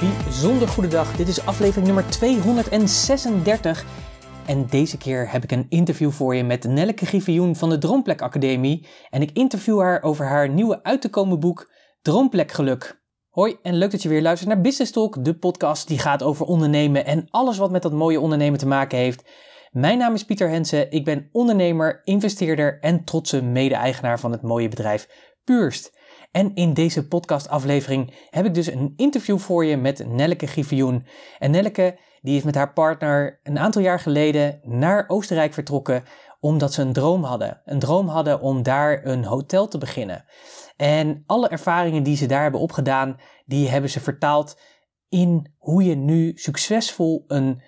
bijzonder goede dag. Dit is aflevering nummer 236. En deze keer heb ik een interview voor je met Nelleke Griffioen van de Droomplek Academie. En ik interview haar over haar nieuwe uit te komen boek Droomplek Geluk. Hoi en leuk dat je weer luistert naar Business Talk, de podcast die gaat over ondernemen en alles wat met dat mooie ondernemen te maken heeft. Mijn naam is Pieter Hensen, ik ben ondernemer, investeerder en trotse mede-eigenaar van het mooie bedrijf Purst. En in deze podcastaflevering heb ik dus een interview voor je met Nelleke Griffioen. En Nelleke die is met haar partner een aantal jaar geleden naar Oostenrijk vertrokken omdat ze een droom hadden. Een droom hadden om daar een hotel te beginnen. En alle ervaringen die ze daar hebben opgedaan, die hebben ze vertaald in hoe je nu succesvol een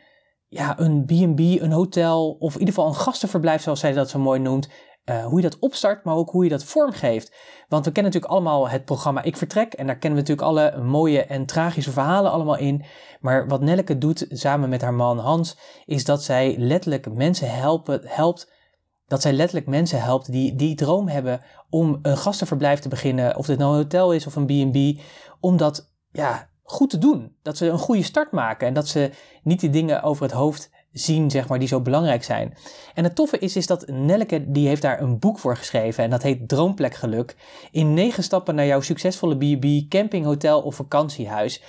ja, een B&B, een hotel of in ieder geval een gastenverblijf zoals zij dat zo mooi noemt, uh, hoe je dat opstart, maar ook hoe je dat vormgeeft. Want we kennen natuurlijk allemaal het programma Ik Vertrek. En daar kennen we natuurlijk alle mooie en tragische verhalen allemaal in. Maar wat Nelleke doet samen met haar man Hans, is dat zij letterlijk mensen helpen, helpt. Dat zij letterlijk mensen helpt die die droom hebben om een gastenverblijf te beginnen. Of het nou een hotel is of een B&B. Om dat ja, goed te doen. Dat ze een goede start maken. En dat ze niet die dingen over het hoofd zien, zeg maar, die zo belangrijk zijn. En het toffe is, is dat Nelleke, die heeft daar een boek voor geschreven en dat heet Droomplekgeluk. In negen stappen naar jouw succesvolle B&B, camping, hotel of vakantiehuis.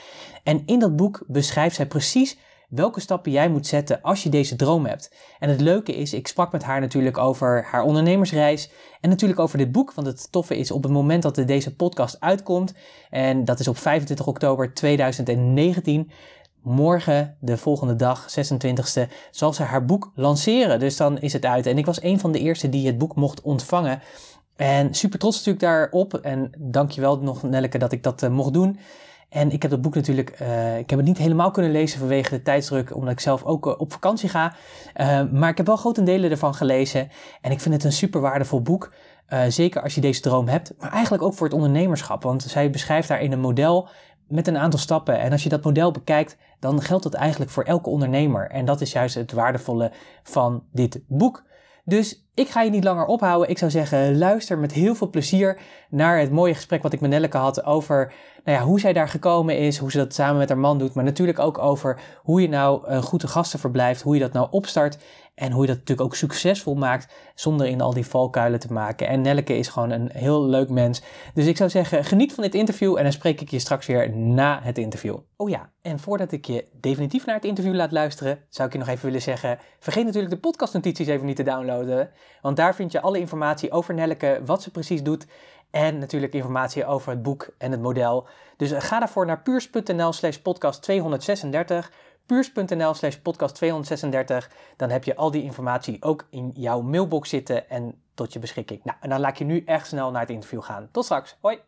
En in dat boek beschrijft zij precies welke stappen jij moet zetten als je deze droom hebt. En het leuke is, ik sprak met haar natuurlijk over haar ondernemersreis en natuurlijk over dit boek, want het toffe is op het moment dat deze podcast uitkomt, en dat is op 25 oktober 2019, morgen, de volgende dag, 26e, zal ze haar boek lanceren. Dus dan is het uit. En ik was een van de eerste die het boek mocht ontvangen. En super trots natuurlijk daarop. En dankjewel nog Nelleke dat ik dat uh, mocht doen. En ik heb dat boek natuurlijk, uh, ik heb het niet helemaal kunnen lezen vanwege de tijdsdruk, omdat ik zelf ook uh, op vakantie ga. maar ik heb wel grotendelen ervan gelezen. En ik vind het een super waardevol boek. zeker als je deze droom hebt, maar eigenlijk ook voor het ondernemerschap. Want zij beschrijft daar in een model met een aantal stappen. En als je dat model bekijkt, dan geldt dat eigenlijk voor elke ondernemer. En dat is juist het waardevolle van dit boek. Dus ik ga je niet langer ophouden. Ik zou zeggen, luister met heel veel plezier naar het mooie gesprek wat ik met Nelleke had over nou ja, hoe zij daar gekomen is, hoe ze dat samen met haar man doet, maar natuurlijk ook over hoe je nou een goede gasten verblijft, hoe je dat nou opstart en hoe je dat natuurlijk ook succesvol maakt zonder in al die valkuilen te maken. En Nelleke is gewoon een heel leuk mens. Dus ik zou zeggen, geniet van dit interview en dan spreek ik je straks weer na het interview. Oh ja, en voordat ik je definitief naar het interview laat luisteren, zou ik je nog even willen zeggen, vergeet natuurlijk de podcastnotities even niet te downloaden. Want daar vind je alle informatie over Nelleke, wat ze precies doet en natuurlijk informatie over het boek en het model. Dus ga daarvoor naar puurs.nl slash podcast 236 puurs.nl slash podcast 236. Dan heb je al die informatie ook in jouw mailbox zitten en tot je beschikking. Nou, en dan laat ik je nu echt snel naar het interview gaan. Tot straks. Hoi.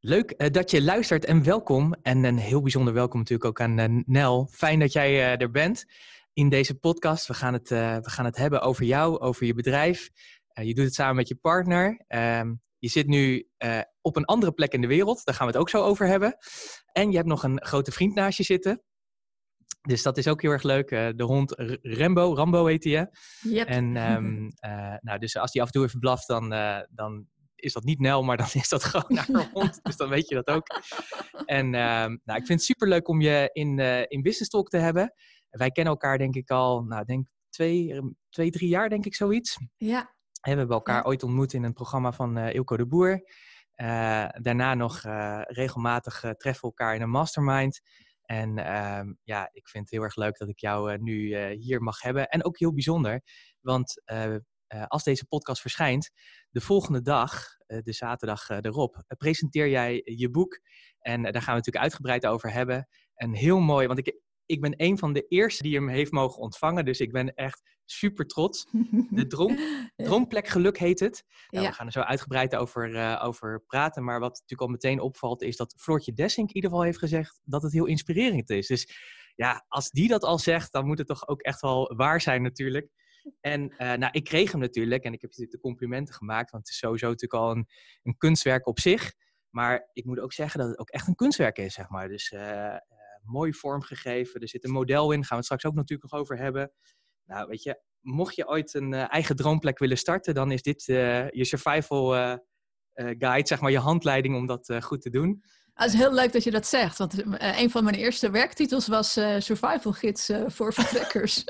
Leuk uh, dat je luistert en welkom. En een heel bijzonder welkom natuurlijk ook aan uh, Nel. Fijn dat jij er bent in deze podcast. We gaan het, we gaan het hebben over jou, over je bedrijf. je doet het samen met je partner. Ehm, je zit nu op een andere plek in de wereld. Daar gaan we het ook zo over hebben. En je hebt nog een grote vriend naast je zitten. Dus dat is ook heel erg leuk. De hond Rambo, Rambo heet hij? Yep. En um, uh, nou, dus als die af en toe even blaft, dan, dan is dat niet Nel, maar dan is dat gewoon haar hond. dus dan weet je dat ook. En um, nou, ik vind het super leuk om je in, in Business Talk te hebben. Wij kennen elkaar denk ik al, nou, denk twee, twee drie jaar denk ik zoiets. Ja. En we hebben elkaar ja. ooit ontmoet in een programma van Ilko de Boer. daarna nog regelmatig treffen we elkaar in een mastermind. En um, ja, ik vind het heel erg leuk dat ik jou uh, nu uh, hier mag hebben. En ook heel bijzonder, want uh, als deze podcast verschijnt, de volgende dag, de zaterdag erop, presenteer jij je boek. En daar gaan we natuurlijk uitgebreid over hebben. En heel mooi, want ik, ik ben een van de eerste die hem heeft mogen ontvangen. Dus ik ben echt super trots. De droom, Droomplek Geluk heet het. Nou, ja. We gaan er zo uitgebreid over, uh, over praten. Maar wat natuurlijk al meteen opvalt is dat Floortje Dessink in ieder geval heeft gezegd dat het heel inspirerend is. Dus ja, als die dat al zegt, dan moet het toch ook echt wel waar zijn natuurlijk. En uh, nou, ik kreeg hem natuurlijk en ik heb natuurlijk de complimenten gemaakt. Want het is sowieso natuurlijk al een, een kunstwerk op zich. Maar ik moet ook zeggen dat het ook echt een kunstwerk is, zeg maar. Dus uh, mooi vormgegeven. Er zit een model in, gaan we het straks ook natuurlijk nog over hebben. Nou, weet je, mocht je ooit een uh, eigen droomplek willen starten, dan is dit uh, je survival uh, guide, zeg maar, je handleiding om dat goed te doen. Ah, het is heel leuk dat je dat zegt, want uh, een van mijn eerste werktitels was uh, Survival Gids uh, voor vertrekkers.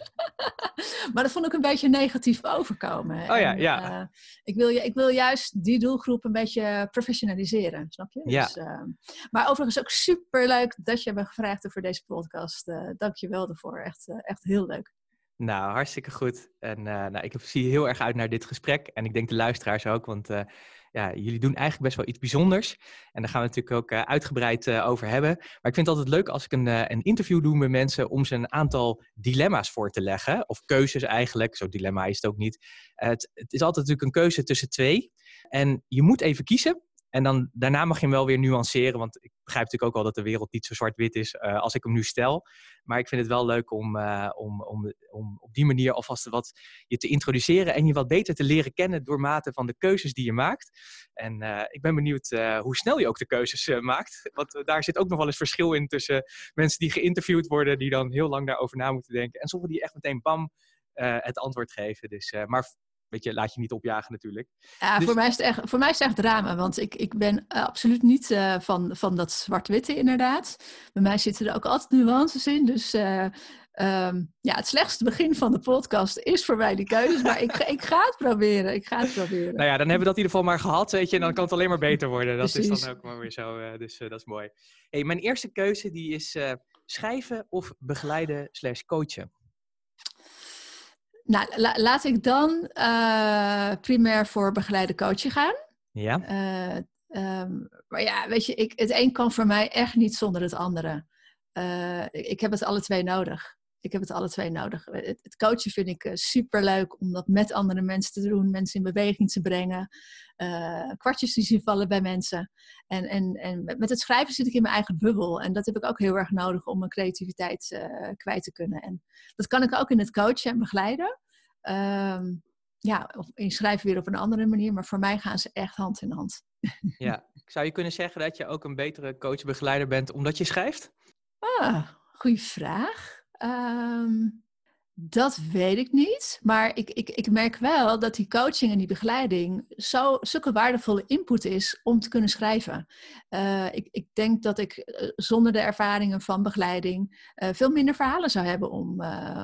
maar dat vond ik een beetje negatief overkomen. Oh ja, ja. ik, wil, ik wil juist die doelgroep een beetje professionaliseren, snap je? Ja. Dus, maar overigens ook super leuk dat je me gevraagd hebt voor deze podcast. Dank je wel daarvoor, echt, echt heel leuk. Nou, hartstikke goed. En nou, ik zie heel erg uit naar dit gesprek. En ik denk de luisteraars ook, want ja, jullie doen eigenlijk best wel iets bijzonders. En daar gaan we natuurlijk ook uh, uitgebreid uh, over hebben. Maar ik vind het altijd leuk als ik een, uh, een interview doe met mensen om ze een aantal dilemma's voor te leggen. Of keuzes eigenlijk. Zo dilemma is het ook niet. Het, het, is altijd natuurlijk een keuze tussen twee. En je moet even kiezen. En dan, daarna mag je hem wel weer nuanceren, want ik begrijp natuurlijk ook al dat de wereld niet zo zwart-wit is uh, als ik hem nu stel. Maar ik vind het wel leuk om, uh, om, om, om op die manier alvast wat je te introduceren en je wat beter te leren kennen door mate van de keuzes die je maakt. En uh, ik ben benieuwd hoe snel je ook de keuzes maakt. Want daar zit ook nog wel eens verschil in tussen mensen die geïnterviewd worden, die dan heel lang daarover na moeten denken. En sommigen die echt meteen bam het antwoord geven. Dus, maar weet je, laat je niet opjagen natuurlijk. Ja, dus... voor, mij is het echt, voor mij is het echt drama, want ik, ik ben absoluut niet uh, van, van dat zwart-witte inderdaad. Bij mij zitten er ook altijd nuances in, dus uh, um, ja, het slechtste begin van de podcast is voor mij die keuze, maar ik, ik ga het proberen, ik ga het proberen. Nou ja, dan hebben we dat in ieder geval maar gehad, weet je, en dan kan het alleen maar beter worden. Dat Precies. is dan ook maar weer zo, uh, dus dat is mooi. Hey, mijn eerste keuze die is schrijven of begeleiden slash coachen. Nou, laat ik dan uh, primair voor begeleide coaching gaan. Ja. Uh, um, maar ja, weet je, ik, het een kan voor mij echt niet zonder het andere. Uh, ik heb het alle twee nodig. Ik heb het alle twee nodig. Het, het coachen vind ik super leuk om dat met andere mensen te doen, mensen in beweging te brengen, kwartjes te zien vallen bij mensen. En, en, en met het schrijven zit ik in mijn eigen bubbel. En dat heb ik ook heel erg nodig om mijn creativiteit kwijt te kunnen. En dat kan ik ook in het coachen en begeleiden. Um, ja, of inschrijven weer op een andere manier, maar voor mij gaan ze echt hand in hand. Ja, zou je kunnen zeggen dat je ook een betere coach-begeleider bent omdat je schrijft? Ah, goede vraag. Um, dat weet ik niet, maar ik, ik, ik merk wel dat die coaching en die begeleiding zo, zulke waardevolle input is om te kunnen schrijven. Uh, ik, ik denk dat ik uh, zonder de ervaringen van begeleiding uh, veel minder verhalen zou hebben om,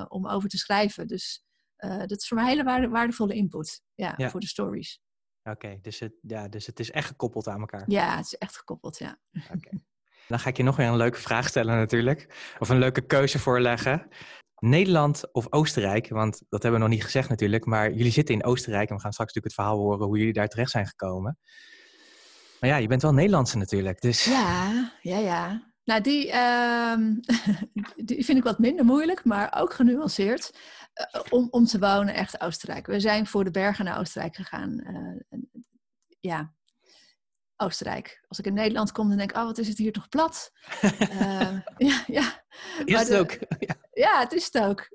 om over te schrijven. Dus dat is voor mij hele waarde, waardevolle input ja, ja, voor de stories. Oké, okay, dus, het, ja, dus het is echt gekoppeld aan elkaar. Ja, het is echt gekoppeld, ja. Okay. Dan ga ik je nog weer een leuke vraag stellen natuurlijk. Of een leuke keuze voorleggen. Nederland of Oostenrijk? Want dat hebben we nog niet gezegd natuurlijk. Maar jullie zitten in Oostenrijk. En we gaan straks natuurlijk het verhaal horen hoe jullie daar terecht zijn gekomen. Maar ja, je bent wel Nederlandse natuurlijk. Dus... Ja, ja, ja. Nou, die, uh, die vind ik wat minder moeilijk, maar ook genuanceerd. Uh, om, om te wonen, echt Oostenrijk. We zijn voor de bergen naar Oostenrijk gegaan. Uh, ja, Oostenrijk. Als ik in Nederland kom, dan denk ik, oh, wat is het hier toch plat? uh, ja, ja. Is het de, ook? Ja. ja. het is het ook.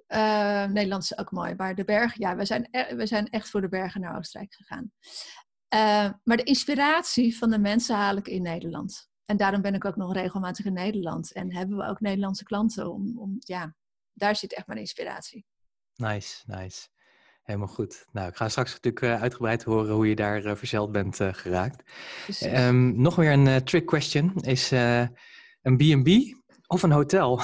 Nederland is ook mooi. Maar de bergen, ja, we zijn, e we zijn echt voor de bergen naar Oostenrijk gegaan. maar de inspiratie van de mensen haal ik in Nederland. En daarom ben ik ook nog regelmatig in Nederland. En hebben we ook Nederlandse klanten. Om, om, ja, daar zit echt mijn inspiratie. Nice, nice. Helemaal goed. Nou, ik ga straks natuurlijk uh, uitgebreid horen hoe je daar uh, verzeld bent uh, geraakt. Um, nog weer een trick question. Is een B&B of een hotel?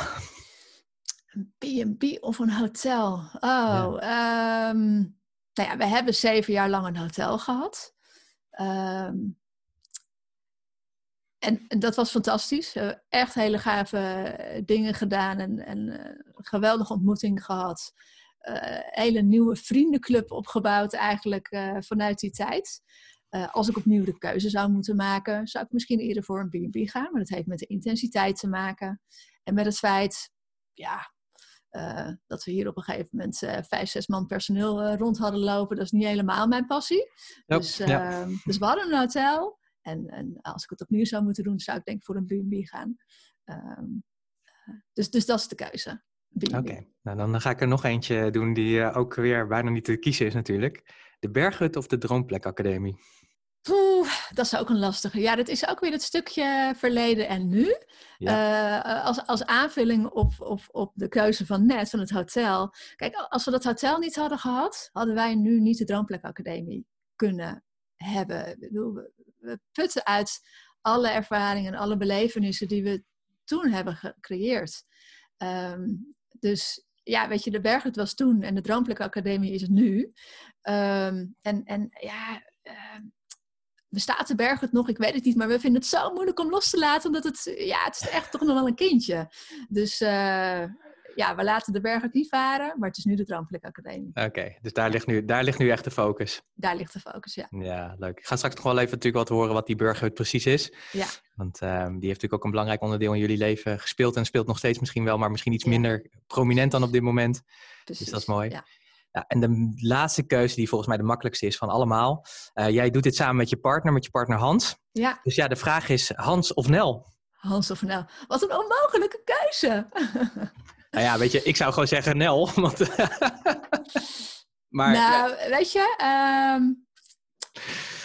Een B&B of een hotel? Oh, ja. Um, nou ja, we hebben zeven jaar lang een hotel gehad. Um, en, en, dat was fantastisch. We hebben echt hele gave eh, dingen gedaan en, en uh, geweldige ontmoeting gehad. Uh, hele nieuwe vriendenclub opgebouwd eigenlijk uh, vanuit die tijd. als ik opnieuw de keuze zou moeten maken, zou ik misschien eerder voor een B&B gaan. Maar dat heeft met de intensiteit te maken. En met het feit, ja, dat we hier op een gegeven moment vijf, zes man personeel rond hadden lopen. Dat is niet helemaal mijn passie. Dus, ja. dus we hadden een hotel. En, en, als ik het opnieuw zou moeten doen, zou ik denk ik voor een B&B gaan. Um, dus, dus dat is de keuze. Oké, okay. nou dan ga ik er nog eentje doen die uh, ook weer bijna niet te kiezen is natuurlijk. De Berghut of de Droomplek Academie? Oeh, dat is ook een lastige. Ja, dat is ook weer het stukje verleden en nu. Ja. Uh, als, als aanvulling op, op, op de keuze van net, van het hotel. Kijk, als we dat hotel niet hadden gehad, hadden wij nu niet de Droomplek Academie kunnen hebben. we putten uit alle ervaringen en alle belevenissen die we toen hebben gecreëerd. Ehm, dus ja, weet je, de Berg het was toen en de Droomplek Academie is het nu. Ehm, en, en ja, uh, bestaat de Berg het nog? Ik weet het niet, maar we vinden het zo moeilijk om los te laten, omdat het, ja, het is echt toch nog wel een kindje. Dus uh, ja, we laten de berg ook niet varen, maar het is nu de Droomplek Academie. Oké, dus daar ligt, nu, daar ligt nu echt de focus. Daar ligt de focus, ja. Ja, leuk. Ik ga straks nog wel even natuurlijk wat horen wat die burger precies is. Ja. Want um, die heeft natuurlijk ook een belangrijk onderdeel in jullie leven gespeeld en speelt nog steeds misschien wel, maar misschien iets minder prominent dan op dit moment. Precies. Dus dat is mooi. Ja. Ja, en de laatste keuze, die volgens mij de makkelijkste is van allemaal. Uh, jij doet dit samen met je partner, met je partner Hans. Ja. Dus ja, de vraag is Hans of Nel? Hans of Nel. Wat een onmogelijke keuze. Nou ja, weet je, ik zou gewoon zeggen Nel. Want, maar, nou, weet je, um,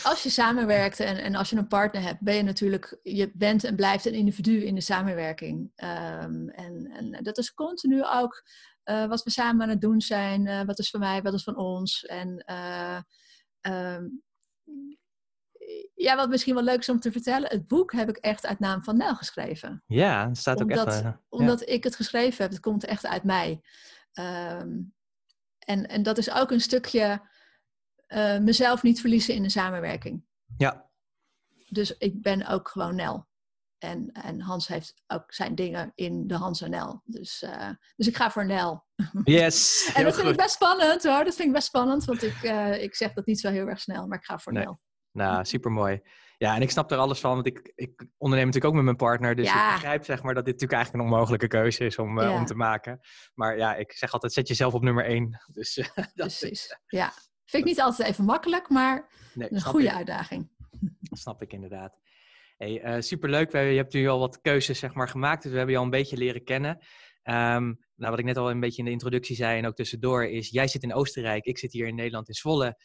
als je samenwerkt en, en als je een partner hebt, ben je natuurlijk, je bent en blijft een individu in de samenwerking. Um, en, en dat is continu ook uh, wat we samen aan het doen zijn. Uh, wat is van mij, wat is van ons. En uh, um, ja, wat misschien wel leuk is om te vertellen. Het boek heb ik echt uit naam van Nel geschreven. Ja, het staat ook omdat, echt... Uh, omdat ik het geschreven heb. Het komt echt uit mij. Um, en, en dat is ook een stukje uh, mezelf niet verliezen in de samenwerking. Ja. Dus ik ben ook gewoon Nel. En, en Hans heeft ook zijn dingen in de Hans en Nel. Dus, uh, dus ik ga voor Nel. Yes. en dat vind ik best spannend hoor. Dat vind ik best spannend. Want ik, uh, ik zeg dat niet zo heel erg snel. Maar ik ga voor nee. Nel. Nou, super mooi. Ja, en ik snap er alles van, want ik, ik onderneem natuurlijk ook met mijn partner. Dus ja. ik begrijp zeg maar dat dit natuurlijk eigenlijk een onmogelijke keuze is om, uh, ja. om te maken. Maar ja, ik zeg altijd, zet jezelf op nummer één. Dus, uh, dat Precies, is, ja. Vind ik niet altijd even makkelijk, maar nee, een goede ik. uitdaging. Dat snap ik inderdaad. Hey, uh, superleuk. Je hebt nu al wat keuzes zeg maar, gemaakt, dus we hebben je al een beetje leren kennen. Um, nou, wat ik net al een beetje in de introductie zei en ook tussendoor is, jij zit in Oostenrijk, ik zit hier in Nederland in Zwolle.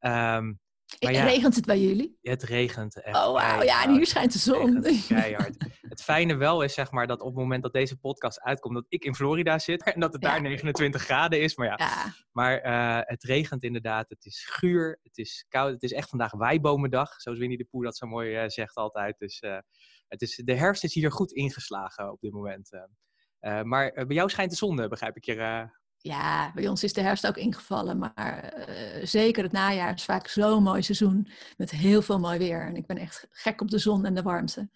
Um, maar ja, regent het bij jullie? Het regent echt. Oh, wauw. Ja, en hier schijnt de zon. Keihard. het fijne wel is, zeg maar, dat op het moment dat deze podcast uitkomt, dat ik in Florida zit en dat het ja. daar 29 graden is. Maar ja, ja. maar uh, het regent inderdaad. Het is guur, het is koud. Het is echt vandaag wijbomendag, zoals Winnie de Poe dat zo mooi uh, zegt altijd. Dus uh, het is, de herfst is hier goed ingeslagen op dit moment. maar bij jou schijnt de zon, begrijp ik je ja, bij ons is de herfst ook ingevallen, maar uh, zeker het najaar is vaak zo'n mooi seizoen met heel veel mooi weer. En ik ben echt gek op de zon en de warmte.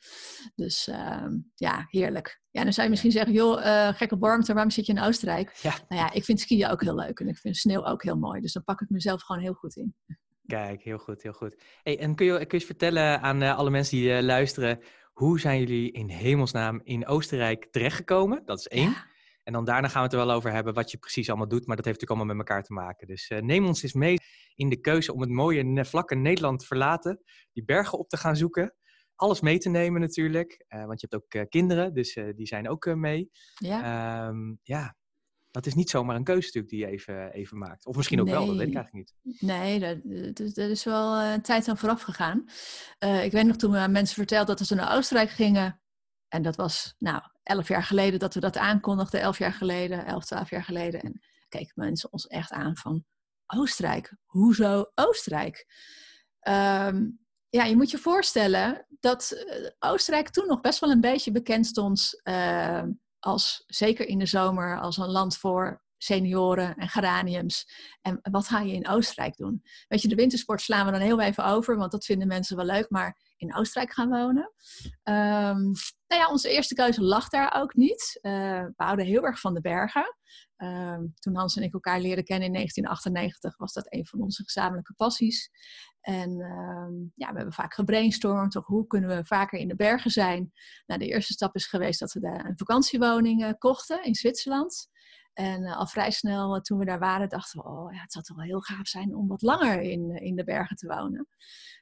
Dus uh, ja, heerlijk. Ja, dan zou je misschien zeggen, joh, uh, gek op warmte, waarom zit je in Oostenrijk? Ja. Nou ja, ik vind skiën ook heel leuk en ik vind sneeuw ook heel mooi. Dus dan pak ik mezelf gewoon heel goed in. Kijk, heel goed, heel goed. Hey, en kun je, kun je eens vertellen aan uh, alle mensen die luisteren, hoe zijn jullie in hemelsnaam in Oostenrijk terechtgekomen? Dat is één. Ja. En dan daarna gaan we het er wel over hebben wat je precies allemaal doet. Maar dat heeft natuurlijk allemaal met elkaar te maken. Dus uh, neem ons eens mee in de keuze om het mooie vlakke Nederland te verlaten. Die bergen op te gaan zoeken. Alles mee te nemen natuurlijk. Uh, want je hebt ook uh, kinderen, dus die zijn ook mee. Ja. Um, ja, dat is niet zomaar een keuze natuurlijk die je even, even maakt. Of misschien ook nee. wel, dat weet ik eigenlijk niet. Nee, dat, dat is wel een tijd aan vooraf gegaan. ik weet nog toen we aan mensen vertelden dat ze naar Oostenrijk gingen. En dat was, nou, elf jaar geleden dat we dat aankondigden, elf jaar geleden, elf, twaalf jaar geleden. En keken mensen ons echt aan van Oostenrijk. Hoezo Oostenrijk? Um, ja, je moet je voorstellen dat eh, Oostenrijk toen nog best wel een beetje bekend stond uh, als, zeker in de zomer, als een land voor senioren en geraniums. En wat ga je in Oostenrijk doen? Weet je, de wintersport slaan we dan heel even over, want dat vinden mensen wel leuk, maar in Oostenrijk gaan wonen. Um, nou ja, onze eerste keuze lag daar ook niet. Uh, we houden heel erg van de bergen. Um, toen Hans en ik elkaar leren kennen in 1998 was dat een van onze gezamenlijke passies. En um, ja, we hebben vaak gebrainstormd over hoe kunnen we vaker in de bergen zijn. Nou, de eerste stap is geweest dat we daar een vakantiewoning uh, kochten in Zwitserland. En uh, al vrij snel, uh, toen we daar waren, dachten we, oh ja, het zou toch wel heel gaaf zijn om wat langer in, uh, in de bergen te wonen.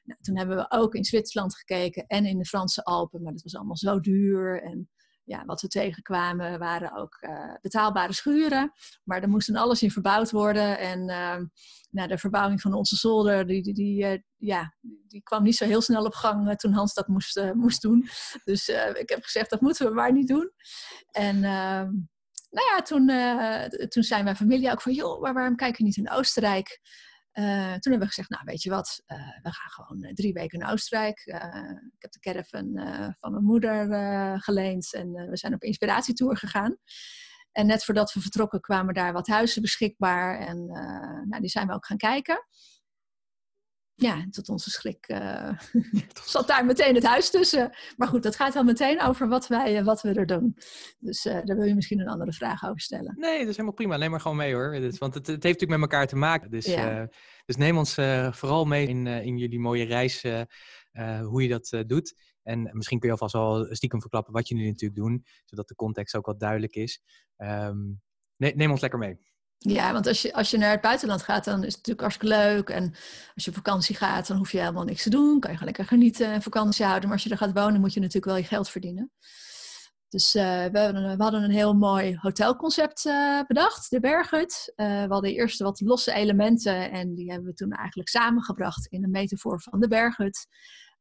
Nou, toen hebben we ook in Zwitserland gekeken en in de Franse Alpen, maar dat was allemaal zo duur. En ja, wat we tegenkwamen waren ook betaalbare schuren, maar er moest dan alles in verbouwd worden. En ehm, nou, de verbouwing van onze zolder, die, die, die ja, die kwam niet zo heel snel op gang toen Hans dat moest, moest doen. Dus ik heb gezegd, dat moeten we maar niet doen. En ehm, nou ja, toen, uh, toen zei mijn familie ook van, joh, maar waarom kijk je niet in Oostenrijk? toen hebben we gezegd, nou weet je wat, we gaan gewoon drie weken naar Oostenrijk. ik heb de caravan van mijn moeder geleend en we zijn op inspiratietour gegaan. En net voordat we vertrokken kwamen daar wat huizen beschikbaar en nou, die zijn we ook gaan kijken ja, tot onze schrik uh, zat daar meteen het huis tussen. Maar goed, dat gaat wel meteen over wat, wij, uh, wat we er doen. Dus uh, daar wil je misschien een andere vraag over stellen. Nee, dat is helemaal prima. Neem maar gewoon mee hoor. Want het, het heeft natuurlijk met elkaar te maken. Dus, dus neem ons vooral mee in, in jullie mooie reis, hoe je dat doet. En misschien kun je alvast al stiekem verklappen wat je nu natuurlijk doen, zodat de context ook wat duidelijk is. Um, neem ons lekker mee. Ja, want als je, als je naar het buitenland gaat, dan is het natuurlijk hartstikke leuk. En als je op vakantie gaat, dan hoef je helemaal niks te doen. Kan je gewoon lekker genieten en vakantie houden. Maar als je er gaat wonen, moet je natuurlijk wel je geld verdienen. Dus uh, we, hadden, een heel mooi hotelconcept uh, bedacht, de Berghut. Uh, we hadden eerst wat losse elementen en die hebben we toen eigenlijk samengebracht in een metafoor van de Berghut.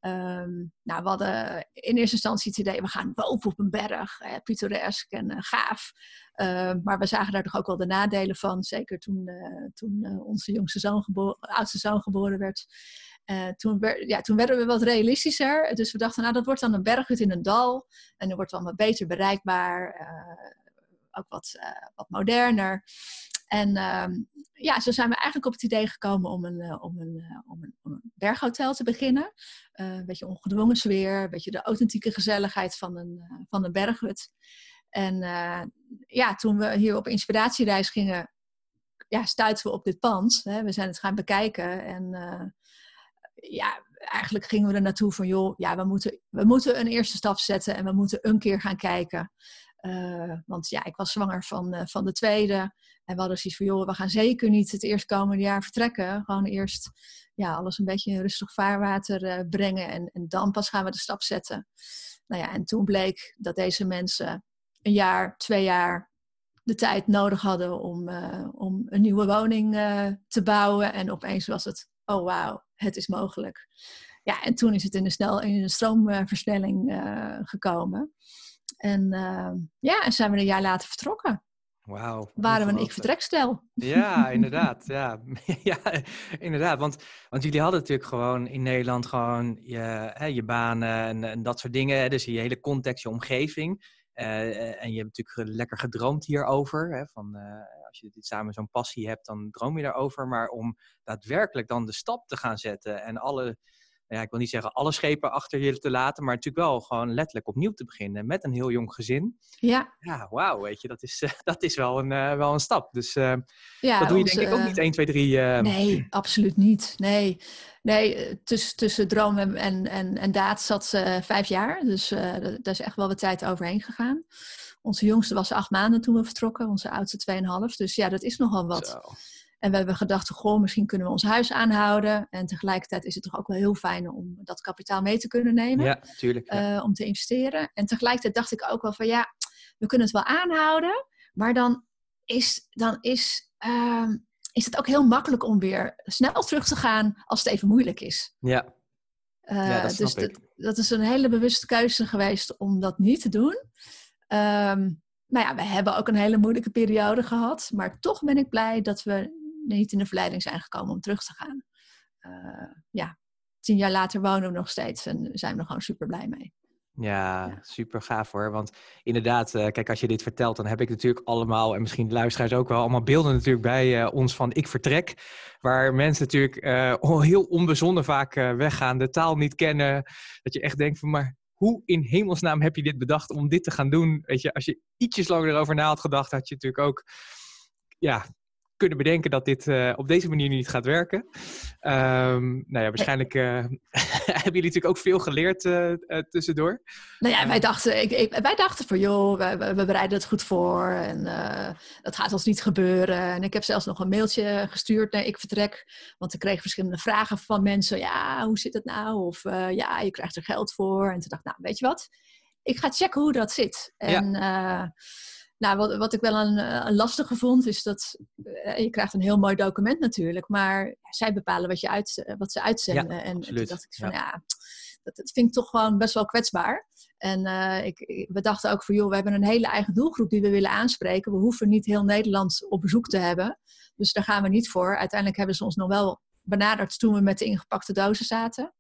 Um, nou, we hadden in eerste instantie het idee, we gaan boven op een berg, eh, pittoresk en uh, gaaf. Uh, maar we zagen daar toch ook wel de nadelen van, zeker toen, uh, toen onze jongste zoon oudste zoon geboren werd. toen, ja, toen werden we wat realistischer. Dus we dachten, nou, dat wordt dan een berghut in een dal. En dat wordt dan wat beter bereikbaar, ook wat, wat moderner. En ehm, ja, zo zijn we eigenlijk op het idee gekomen om een, om een, uh, om een, om een berghotel te beginnen. Uh, een beetje ongedwongen sfeer, een beetje de authentieke gezelligheid van een, van een berghut. En ja, toen we hier op inspiratiereis gingen, ja, stuiten we op dit pand. Hè. We zijn het gaan bekijken en ja, eigenlijk gingen we er naartoe van, joh, ja, we moeten, we moeten een eerste stap zetten en we moeten een keer gaan kijken. Uh, want ja, ik was zwanger van, uh, van de tweede. En we hadden zoiets van, joh, we gaan zeker niet het eerstkomende jaar vertrekken. Gewoon eerst ja, alles een beetje in rustig vaarwater uh, brengen. En, en dan pas gaan we de stap zetten. Nou ja, en toen bleek dat deze mensen een jaar, twee jaar de tijd nodig hadden om, om een nieuwe woning te bouwen. En opeens was het, oh wauw, het is mogelijk. Ja, en toen is het in een, snel, in een stroomversnelling gekomen. En uh, ja, en zijn we een jaar later vertrokken. Wauw. Waren we een ik-vertrekstel. Ja, inderdaad. ja. ja, inderdaad. Want, want jullie hadden natuurlijk gewoon in Nederland gewoon je, hè, je banen en, en, dat soort dingen. Dus je hele context, je omgeving. Uh, en je hebt natuurlijk lekker gedroomd hierover. Hè, van, uh, als je dit samen zo'n passie hebt, dan droom je daarover. Maar om daadwerkelijk dan de stap te gaan zetten en alle ja, ik wil niet zeggen alle schepen achter je te laten, maar natuurlijk wel gewoon letterlijk opnieuw te beginnen met een heel jong gezin. Ja. Ja, wauw, weet je, dat is, uh, dat is wel, een, uh, wel een stap. Dus uh, ja, dat doe je denk ik ook niet 1, 2, 3. Nee, absoluut niet. Nee, nee tussen, tussen droom en, en, en, en daad zat ze vijf jaar. Dus daar is echt wel wat tijd overheen gegaan. Onze jongste was acht maanden toen we vertrokken, onze oudste tweeënhalf. Dus ja, dat is nogal wat. Zo. En we hebben gedacht, goh, misschien kunnen we ons huis aanhouden. En tegelijkertijd is het toch ook wel heel fijn om dat kapitaal mee te kunnen nemen. Ja, tuurlijk. Ja. Uh, om te investeren. En tegelijkertijd dacht ik ook wel van, ja, we kunnen het wel aanhouden. Maar dan is, dan is, uh, is het ook heel makkelijk om weer snel terug te gaan als het even moeilijk is. Ja. Uh, ja dat dus dat, dat, is een hele bewuste keuze geweest om dat niet te doen. Um, nou ja, we hebben ook een hele moeilijke periode gehad. Maar toch ben ik blij dat we niet in de verleiding zijn gekomen om terug te gaan. Uh, ja, tien jaar later wonen we nog steeds en zijn we er gewoon super blij mee. Ja, super gaaf hoor. Want inderdaad, uh, kijk, als je dit vertelt, dan heb ik natuurlijk allemaal, en misschien de luisteraars ook wel, allemaal beelden natuurlijk bij uh, ons van ik vertrek. Waar mensen natuurlijk uh, heel onbezonnen vaak weggaan, de taal niet kennen. Dat je echt denkt van, maar hoe in hemelsnaam heb je dit bedacht om dit te gaan doen? Weet je, als je ietsjes langer erover na had gedacht, had je natuurlijk ook ja, kunnen bedenken dat dit uh, op deze manier niet gaat werken. Um, nou ja, waarschijnlijk uh, hebben jullie natuurlijk ook veel geleerd uh, tussendoor. Nou ja, wij dachten, ik, ik, wij dachten van joh, we, we, bereiden het goed voor en dat gaat ons niet gebeuren. En ik heb zelfs nog een mailtje gestuurd naar ik vertrek, want ik kreeg verschillende vragen van mensen. Ja, hoe zit het nou? Of ja, je krijgt er geld voor. En toen dacht ik, nou, weet je wat? Ik ga checken hoe dat zit. En ja nou, wat, wat ik wel een, eh, een lastige vond, is dat uh, je krijgt een heel mooi document natuurlijk, maar zij bepalen wat, je uit, eh, wat ze uitzenden. en, toen dacht ik van ja, dat, dat, vind ik toch gewoon best wel kwetsbaar. En uh, ik, we dachten ook van joh, we hebben een hele eigen doelgroep die we willen aanspreken. We hoeven niet heel Nederland op bezoek te hebben. Dus daar gaan we niet voor. Uiteindelijk hebben ze ons nog wel benaderd toen we met de ingepakte dozen zaten.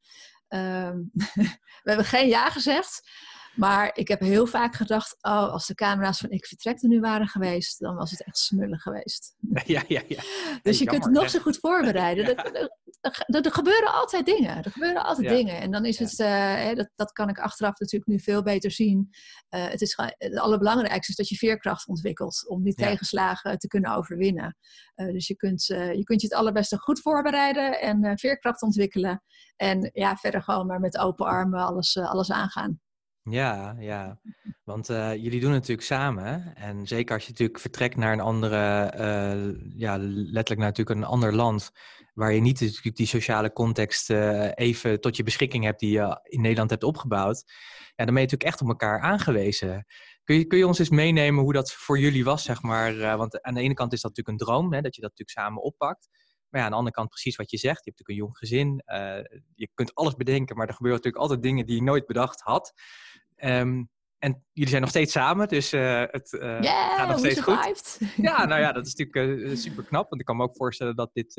Ehm, we hebben geen ja gezegd. Maar ik heb heel vaak gedacht, oh, als de camera's van Ik Vertrek er nu waren geweest, dan was het echt smullig geweest. Ja, ja, ja. Dus je kunt het nog zo goed voorbereiden. Er, er, gebeuren altijd dingen. Er gebeuren altijd dingen. En dan is het, uh, dat, dat kan ik achteraf natuurlijk nu veel beter zien. Uh, het, is, het allerbelangrijkste is dat je veerkracht ontwikkelt om die tegenslagen te kunnen overwinnen. Uh, dus je kunt, je kunt je het allerbeste goed voorbereiden en veerkracht ontwikkelen. En ja, verder gewoon maar met open armen alles, alles aangaan. Ja, ja. Want uh, jullie doen het natuurlijk samen. En zeker als je natuurlijk vertrekt naar een andere, uh, ja, letterlijk naar natuurlijk een ander land, waar je niet natuurlijk die sociale context uh, even tot je beschikking hebt die je in Nederland hebt opgebouwd. Ja, dan ben je natuurlijk echt op elkaar aangewezen. Kun je, kun je ons eens meenemen hoe dat voor jullie was, zeg maar? want aan de ene kant is dat natuurlijk een droom, hè, dat je dat natuurlijk samen oppakt. Maar ja, aan de andere kant precies wat je zegt. Je hebt natuurlijk een jong gezin. je kunt alles bedenken, maar er gebeuren natuurlijk altijd dingen die je nooit bedacht had. Um, en jullie zijn nog steeds samen, dus uh, het uh, gaat nog steeds goed. Ja, nou ja, dat is natuurlijk uh, super knap. Want ik kan me ook voorstellen dat, dit,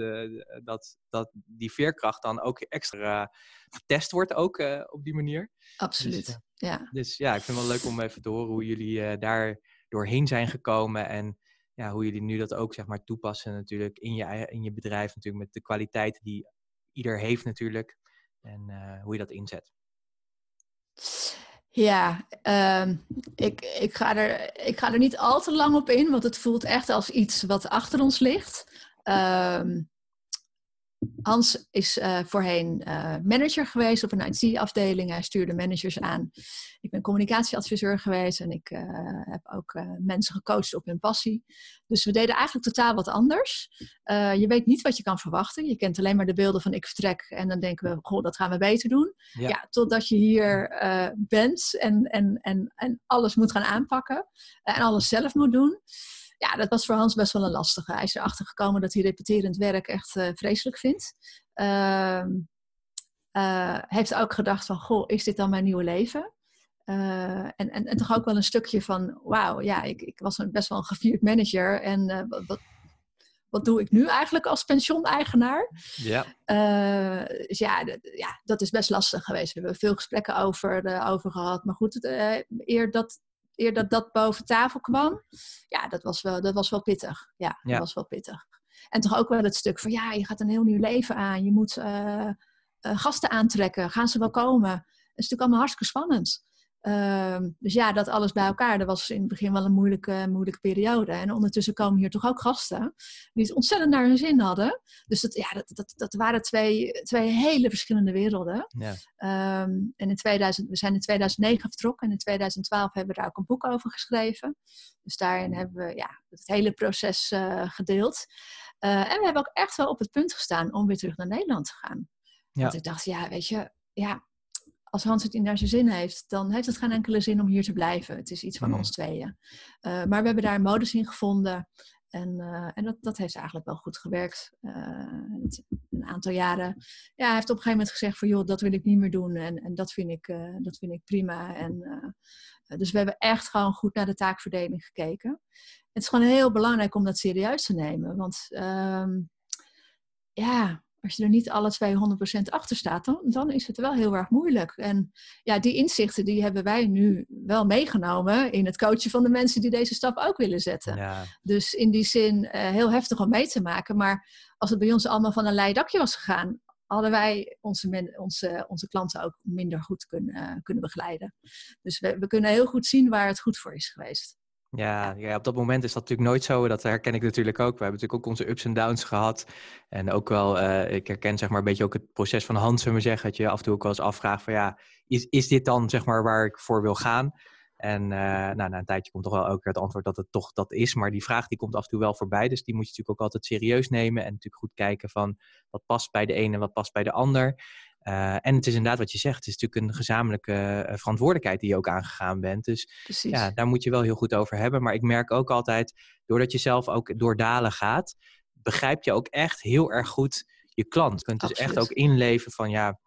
dat, dat die veerkracht dan ook extra getest wordt, ook op die manier. Absoluut, dus, ja. Dus ja, ik vind het wel leuk om even te horen hoe jullie daar doorheen zijn gekomen. En ja, hoe jullie nu dat ook zeg maar toepassen natuurlijk in je, in je bedrijf. Natuurlijk met de kwaliteiten die ieder heeft natuurlijk. En hoe je dat inzet. Ja, uh, ik, ik, ga er, ik ga er niet al te lang op in, want het voelt echt als iets wat achter ons ligt. Uh, Hans is uh, voorheen uh, manager geweest op een IT-afdeling. Hij stuurde managers aan. Ik ben communicatieadviseur geweest en ik uh, heb ook mensen gecoacht op hun passie. Dus we deden eigenlijk totaal wat anders. je weet niet wat je kan verwachten. Je kent alleen maar de beelden van ik vertrek en dan denken we, goh, dat gaan we beter doen. Ja, ja totdat je hier bent en, en, en, en alles moet gaan aanpakken en alles zelf moet doen ja, dat was voor Hans best wel een lastige. Hij is erachter gekomen dat hij repeterend werk echt uh, vreselijk vindt. Uh, uh, heeft ook gedacht van, goh, is dit dan mijn nieuwe leven? Uh, en, en, en toch ook wel een stukje van, wauw, ja, ik, ik was een, best wel een gevierd manager. En wat, wat doe ik nu eigenlijk als pensioeneigenaar? Ja. dus ja, ja, dat is best lastig geweest. We hebben veel gesprekken over, over gehad. Maar goed, eer dat eer dat dat boven tafel kwam, ja, dat was wel, dat was wel pittig. Ja, dat was wel pittig. En toch ook wel het stuk van, ja, je gaat een heel nieuw leven aan. Je moet uh, uh, gasten aantrekken. Gaan ze wel komen? Het is natuurlijk allemaal hartstikke spannend. Ehm, dus ja, dat alles bij elkaar, dat was in het begin wel een moeilijke, moeilijke periode. En ondertussen komen hier toch ook gasten die het ontzettend naar hun zin hadden. Dus dat, ja, dat, dat, dat waren twee, twee hele verschillende werelden. Ja. Ehm, en in 2000, we zijn in 2009 vertrokken en in 2012 hebben we daar ook een boek over geschreven. Dus daarin hebben we ja, het hele proces uh, gedeeld. Uh, en we hebben ook echt wel op het punt gestaan om weer terug naar Nederland te gaan. Ja. Want ik dacht, ja, weet je, ja, als Hans het in naar zijn zin heeft, dan heeft het geen enkele zin om hier te blijven. Het is iets van ons tweeën. Uh, maar we hebben daar een modus in gevonden. En, uh, en dat, dat heeft eigenlijk wel goed gewerkt. Uh, een aantal jaren. Ja, hij heeft op een gegeven moment gezegd van joh, dat wil ik niet meer doen. En, en dat, vind ik, dat vind ik prima. En, dus we hebben echt gewoon goed naar de taakverdeling gekeken. Het is gewoon heel belangrijk om dat serieus te nemen. Want ehm, ja, als je er niet alle 200% achter staat, dan, dan is het wel heel erg moeilijk. En ja, die inzichten die hebben wij nu wel meegenomen in het coachen van de mensen die deze stap ook willen zetten. Ja. Dus in die zin uh, heel heftig om mee te maken. Maar als het bij ons allemaal van een leidakje was gegaan, hadden wij onze, onze, onze klanten ook minder goed kunnen, uh, kunnen begeleiden. Dus we, we kunnen heel goed zien waar het goed voor is geweest. Ja, ja, op dat moment is dat natuurlijk nooit zo. Dat herken ik natuurlijk ook. We hebben natuurlijk ook onze ups en downs gehad. En ook wel, uh, ik herken zeg maar een beetje ook het proces van Hans, zullen we zeggen. Dat je af en toe ook wel eens afvraagt van ja, is, is dit dan zeg maar waar ik voor wil gaan? En uh, nou, na een tijdje komt toch wel ook het antwoord dat het toch dat is. Maar die vraag die komt af en toe wel voorbij. Dus die moet je natuurlijk ook altijd serieus nemen. En natuurlijk goed kijken van wat past bij de ene en wat past bij de ander. Uh, en het is inderdaad wat je zegt, het is natuurlijk een gezamenlijke uh, verantwoordelijkheid die je ook aangegaan bent. Dus Precies. ja, daar moet je wel heel goed over hebben. Maar ik merk ook altijd, doordat je zelf ook door dalen gaat, begrijp je ook echt heel erg goed je klant. Je kunt dus echt ook inleven van ja,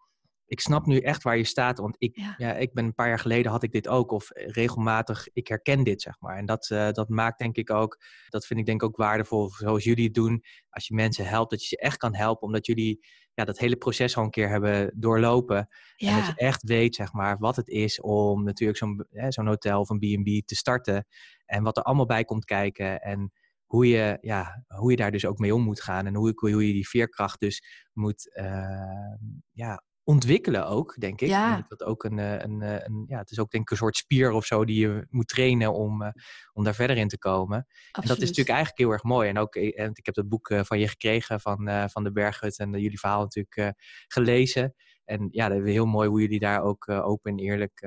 ik snap nu echt waar je staat. Want ik, ja. ik ben een paar jaar geleden had ik dit ook. Of regelmatig, ik herken dit, zeg maar. En dat, dat maakt denk ik ook, dat vind ik denk ik ook waardevol, zoals jullie het doen. Als je mensen helpt, dat je ze echt kan helpen. Omdat jullie ja, dat hele proces al een keer hebben doorlopen. En dat je echt weet, zeg maar, wat het is om natuurlijk zo'n zo'n hotel of een B&B te starten. En wat er allemaal bij komt kijken. En hoe je, ja, hoe je daar dus ook mee om moet gaan. En hoe, hoe je die veerkracht dus moet uh, ja, ontwikkelen ook, denk ik. Ja. Dat ook een, eh, een, eh, een, ja, het is ook denk ik een soort spier of zo die je moet trainen om, uh, om daar verder in te komen. En dat is natuurlijk eigenlijk heel erg mooi. En ook, en ik heb het boek van je gekregen van, van de Berghut en jullie verhaal natuurlijk gelezen. En ja, dat is heel mooi hoe jullie daar ook open en eerlijk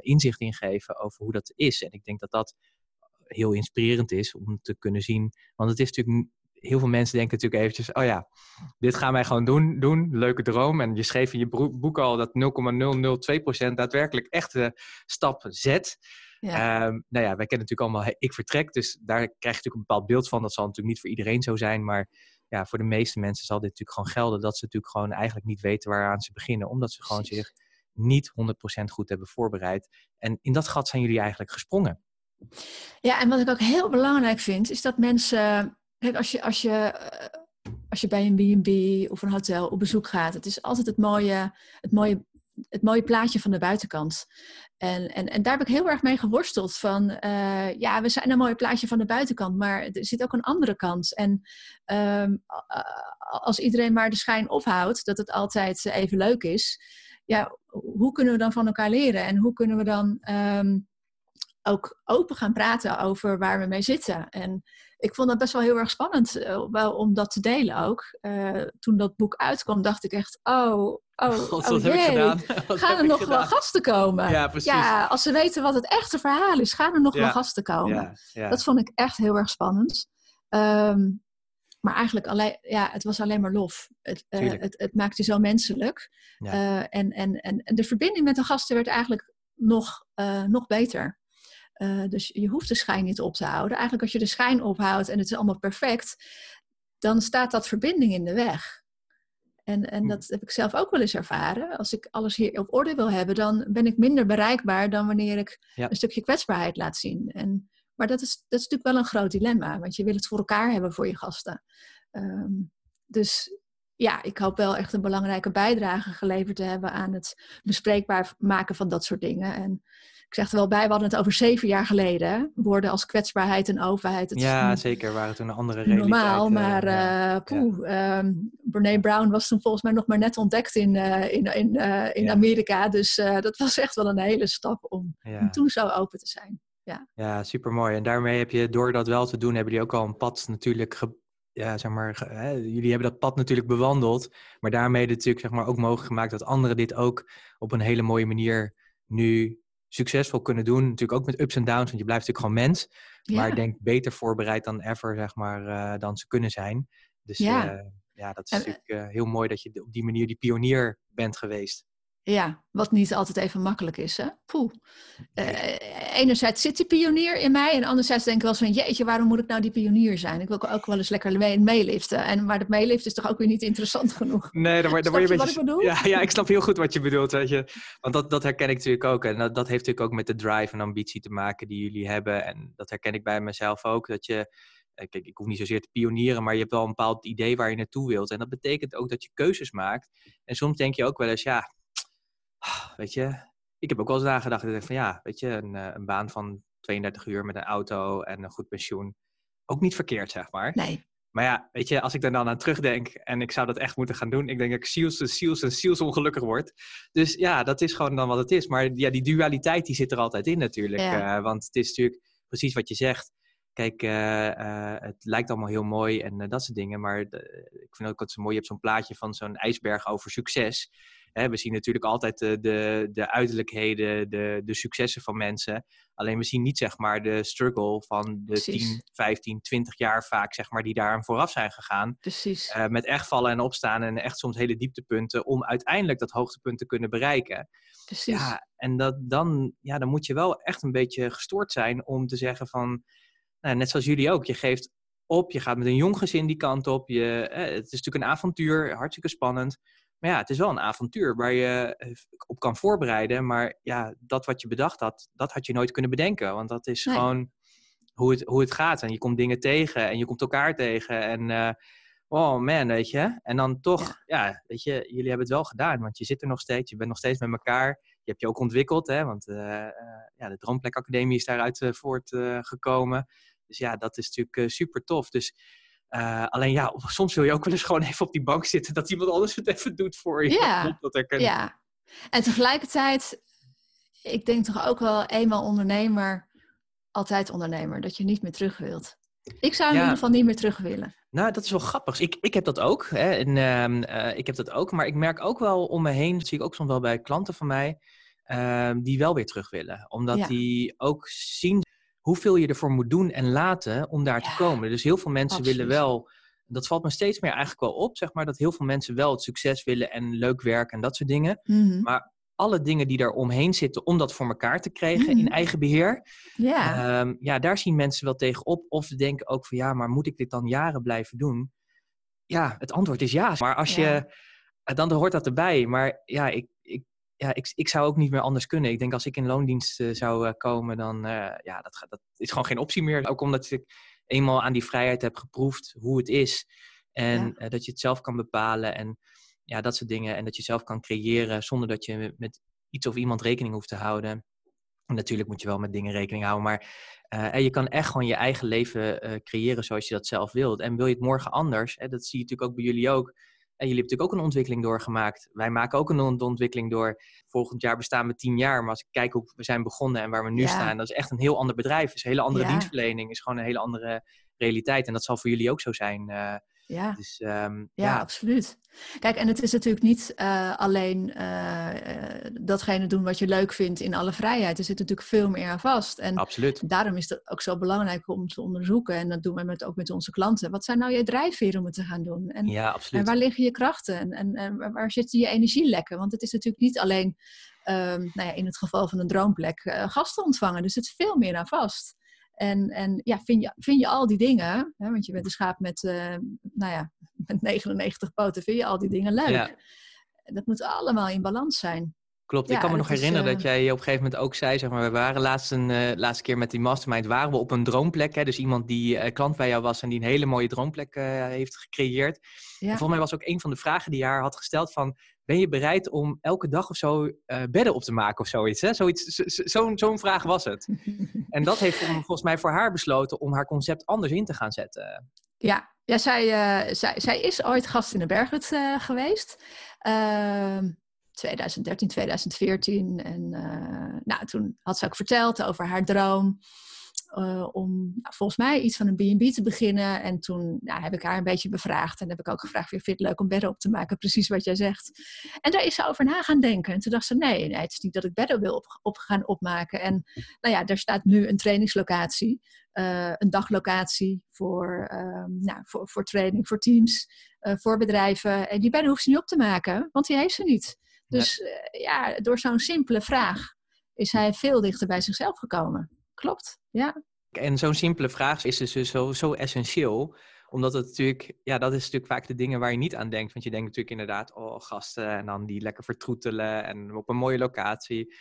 inzicht in geven over hoe dat is. En ik denk dat dat heel inspirerend is om te kunnen zien. Want het is natuurlijk heel veel mensen denken natuurlijk eventjes, oh ja, dit gaan wij gewoon doen, doen, leuke droom. En je schreef in je boek al dat 0,002% daadwerkelijk echte stap zet. Ja. Um, nou ja, wij kennen natuurlijk allemaal ik vertrek, dus daar krijg je natuurlijk een bepaald beeld van. Dat zal natuurlijk niet voor iedereen zo zijn, maar ja, voor de meeste mensen zal dit natuurlijk gewoon gelden. Dat ze natuurlijk gewoon eigenlijk niet weten waaraan ze beginnen, omdat ze gewoon zich niet 100% goed hebben voorbereid. En in dat gat zijn jullie eigenlijk gesprongen. Ja, en wat ik ook heel belangrijk vind, is dat mensen Kijk, als je, als je, eh, als je bij een B&B of een hotel op bezoek gaat, het is altijd het mooie, het mooie, het mooie plaatje van de buitenkant. En, en, en daar heb ik heel erg mee geworsteld. Van uh, ja, we zijn een mooi plaatje van de buitenkant, maar er zit ook een andere kant. En um, als iedereen maar de schijn ophoudt dat het altijd even leuk is, ja, hoe kunnen we dan van elkaar leren? En hoe kunnen we dan um, ook open gaan praten over waar we mee zitten? En ik vond dat best wel heel erg spannend uh, wel om dat te delen ook. Uh, toen dat boek uitkwam, dacht ik echt, oh, oh, God, oh jee, gaan er nog wel gasten komen? Ja, precies. Ja, als ze weten wat het echte verhaal is, gaan er nog wel gasten komen. Ja, dat vond ik echt heel erg spannend. Um, maar eigenlijk alleen, ja, het was alleen maar lof. Het, uh, het, het, maakte zo menselijk. en, en, en, en de verbinding met de gasten werd eigenlijk nog, nog beter. Uh, dus je hoeft de schijn niet op te houden. Eigenlijk als je de schijn ophoudt en het is allemaal perfect, dan staat dat verbinding in de weg. En, en dat heb ik zelf ook wel eens ervaren. Als ik alles hier op orde wil hebben, dan ben ik minder bereikbaar dan wanneer ik een stukje kwetsbaarheid laat zien. En, maar dat is, dat is natuurlijk wel een groot dilemma, want je wil het voor elkaar hebben voor je gasten. Um, dus ja, ik hoop wel echt een belangrijke bijdrage geleverd te hebben aan het bespreekbaar maken van dat soort dingen. En ik zeg er wel bij, we hadden het over zeven jaar geleden. Woorden als kwetsbaarheid en overheid. Het ja, zeker. Waren toen een andere realiteit. Normaal, eh, maar uh, poeh, ja. um, Brene Brown was toen volgens mij nog maar net ontdekt in, uh, in, in, uh, in ja. Amerika. Dus dat was echt wel een hele stap om, om toen zo open te zijn. Ja, ja super mooi. En daarmee heb je, door dat wel te doen, hebben jullie ook al een pad natuurlijk ge ja, zeg maar, hè, jullie hebben dat pad natuurlijk bewandeld, maar daarmee natuurlijk zeg maar, ook mogelijk gemaakt dat anderen dit ook op een hele mooie manier nu succesvol kunnen doen. Natuurlijk ook met ups en downs, want je blijft natuurlijk gewoon mens. Maar ik denk beter voorbereid dan ever, zeg maar, uh, dan ze kunnen zijn. Dus ja, uh, ja dat is natuurlijk uh, heel mooi dat je op die manier die pionier bent geweest. Ja, wat niet altijd even makkelijk is. Hè? Poeh. Uh, enerzijds zit die pionier in mij. En anderzijds denk ik wel van... Jeetje, waarom moet ik nou die pionier zijn? Ik wil ook wel eens lekker meeliften. En maar dat meeliften is toch ook weer niet interessant genoeg? Nee, dan, word, je een beetje... Ik ja, ja, ik snap heel goed wat je bedoelt. Weet je. Want dat, dat herken ik natuurlijk ook. En dat, dat heeft natuurlijk ook met de drive en ambitie te maken die jullie hebben. En dat herken ik bij mezelf ook. Dat je eh, kijk, ik hoef niet zozeer te pionieren, maar je hebt wel een bepaald idee waar je naartoe wilt. En dat betekent ook dat je keuzes maakt. En soms denk je ook wel eens, ja, weet je, ik heb ook wel eens nagedacht. Ik van ja, weet je, een, eh, een baan van 32 uur met een auto en een goed pensioen. Ook niet verkeerd, zeg maar. Nee. Maar ja, weet je, als ik er dan aan terugdenk en ik zou dat echt moeten gaan doen, ik denk dat ik ziels en ziels en ziels ongelukkig word. Dus ja, dat is gewoon dan wat het is. Maar ja, die dualiteit die zit er altijd in natuurlijk. Ja. Uh, want het is natuurlijk precies wat je zegt. Kijk, uh, het lijkt allemaal heel mooi en dat soort dingen. Maar ik vind ook dat zo mooi. Je hebt zo'n plaatje van zo'n ijsberg over succes. Hè, we zien natuurlijk altijd de, de, de uiterlijkheden, de, de successen van mensen. Alleen we zien niet zeg maar de struggle van de 10, 15, 20 jaar vaak zeg maar die daar vooraf zijn gegaan. Precies. Uh, met echt vallen en opstaan en echt soms hele dieptepunten om uiteindelijk dat hoogtepunt te kunnen bereiken. Precies. Ja, en dat, dan, ja, dan moet je wel echt een beetje gestoord zijn om te zeggen van, nou, net zoals jullie ook, je geeft op, je gaat met een jong gezin die kant op. Je, eh, het is natuurlijk een avontuur, hartstikke spannend. Maar ja, het is wel een avontuur waar je eh, op kan voorbereiden. Maar ja, dat wat je bedacht had, dat had je nooit kunnen bedenken. Want dat is gewoon hoe het, hoe het gaat. En je komt dingen tegen en je komt elkaar tegen. En uh, oh man, weet je. En dan toch, ja. weet je, jullie hebben het wel gedaan. Want je zit er nog steeds, je bent nog steeds met elkaar. Je hebt je ook ontwikkeld, hè. Want uh, ja, de Droomplek Academie is daaruit voortgekomen. dus ja, dat is natuurlijk super tof. Dus uh, alleen ja, soms wil je ook wel eens gewoon even op die bank zitten dat iemand anders het even doet voor je. Ja, dat ja. en tegelijkertijd, ik denk toch ook wel eenmaal ondernemer, altijd ondernemer, dat je niet meer terug wilt. Ik zou in ieder geval niet meer terug willen. Nou, dat is wel grappig. Ik, ik heb dat ook. Hè. En, uh, ik heb dat ook. Maar ik merk ook wel om me heen, dat zie ik ook soms wel bij klanten van mij, uh, die wel weer terug willen. Omdat die ook zien hoeveel je ervoor moet doen en laten om daar te komen. Dus heel veel mensen willen wel, dat valt me steeds meer eigenlijk wel op, zeg maar, dat heel veel mensen wel het succes willen en leuk werk en dat soort dingen. Mhm. Maar alle dingen die daar omheen zitten om dat voor elkaar te krijgen in mhm. eigen beheer. Ja. Ehm, ja, daar zien mensen wel tegenop. Of ze denken ook van ja, maar moet ik dit dan jaren blijven doen? Ja, het antwoord is ja. Maar als je, dan hoort dat erbij. Maar ja, ik, ja, ik, ik zou ook niet meer anders kunnen. Ik denk als ik in loondienst uh, zou uh, komen, dan uh, ja, dat, dat is gewoon geen optie meer. Ook omdat ik eenmaal aan die vrijheid heb geproefd hoe het is. En ja. dat je het zelf kan bepalen en ja, dat soort dingen. En dat je zelf kan creëren zonder dat je met iets of iemand rekening hoeft te houden. En natuurlijk moet je wel met dingen rekening houden, maar en je kan echt gewoon je eigen leven creëren zoals je dat zelf wilt. En wil je het morgen anders, hè, dat zie je natuurlijk ook bij jullie ook en jullie hebben natuurlijk ook een ontwikkeling doorgemaakt. Wij maken ook een ontwikkeling door. Volgend jaar bestaan we tien jaar. Maar als ik kijk hoe we zijn begonnen en waar we nu staan, dat is echt een heel ander bedrijf. Het is een hele andere dienstverlening. is gewoon een hele andere realiteit. En dat zal voor jullie ook zo zijn. Uh, ja. Dus, ehm, ja, ja, absoluut. Kijk, en het is natuurlijk niet uh, alleen uh, datgene doen wat je leuk vindt in alle vrijheid. Er zit natuurlijk veel meer aan vast. En absoluut. daarom is het ook zo belangrijk om te onderzoeken. En dat doen we met, ook met onze klanten. Wat zijn nou je drijfveren om het te gaan doen? En, ja, absoluut. En waar liggen je krachten? En, en, en waar zitten je energielekken? Want het is natuurlijk niet alleen, um, nou ja, in het geval van een droomplek, gasten ontvangen. Dus het is veel meer aan vast. En, en ja, vind je, vind je al die dingen, hè, want je bent een schaap met, uh, nou ja, met 99 poten, vind je al die dingen leuk. Ja. Dat moet allemaal in balans zijn. Klopt, ik kan me nog herinneren dat eh, jij op een gegeven moment ook zei, zeg maar, we waren laatst een, uh, laatste keer met die mastermind, waren we op een droomplek. Hè? Dus iemand die klant bij jou was en die een hele mooie droomplek heeft gecreëerd. Ja. volgens mij was ook een van de vragen die je haar had gesteld van, ben je bereid om elke dag of zo bedden op te maken of zoiets? Hè? zoiets Zo'n zo vraag was het. en dat heeft volgens mij voor haar besloten om haar concept anders in te gaan zetten. Ja, ja zij, zij, zij is ooit gast in de Berghut geweest. 2013, 2014. En nou, toen had ze ook verteld over haar droom. Uh, om nou, volgens mij iets van een B&B te beginnen. En toen nou, heb ik haar een beetje bevraagd. En heb ik ook gevraagd, vind je het leuk om bedden op te maken? Precies wat jij zegt. En daar is ze over na gaan denken. En toen dacht ze, nee, nee het is niet dat ik bedden wil op, gaan opmaken. En nou ja, daar staat nu een trainingslocatie. Uh, een daglocatie voor, uh, nou, voor, voor training, voor teams, voor bedrijven. En die bedden hoeft ze niet op te maken, want die heeft ze niet. Dus ja, door zo'n simpele vraag is hij veel dichter bij zichzelf gekomen klopt. Ja. En zo'n simpele vraag is dus zo, zo essentieel omdat het natuurlijk, ja, dat is natuurlijk vaak de dingen waar je niet aan denkt. Want je denkt natuurlijk inderdaad, oh, gasten en dan die lekker vertroetelen en op een mooie locatie.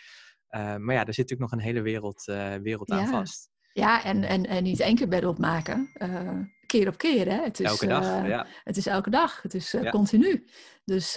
Uh, maar ja, er zit natuurlijk nog een hele wereld, uh, wereld aan vast. Ja, en, en, en niet één keer bed opmaken. Uh, keer op keer. Hè? Het is, elke dag, ja. Het is elke dag. Het is ja. continu. Dus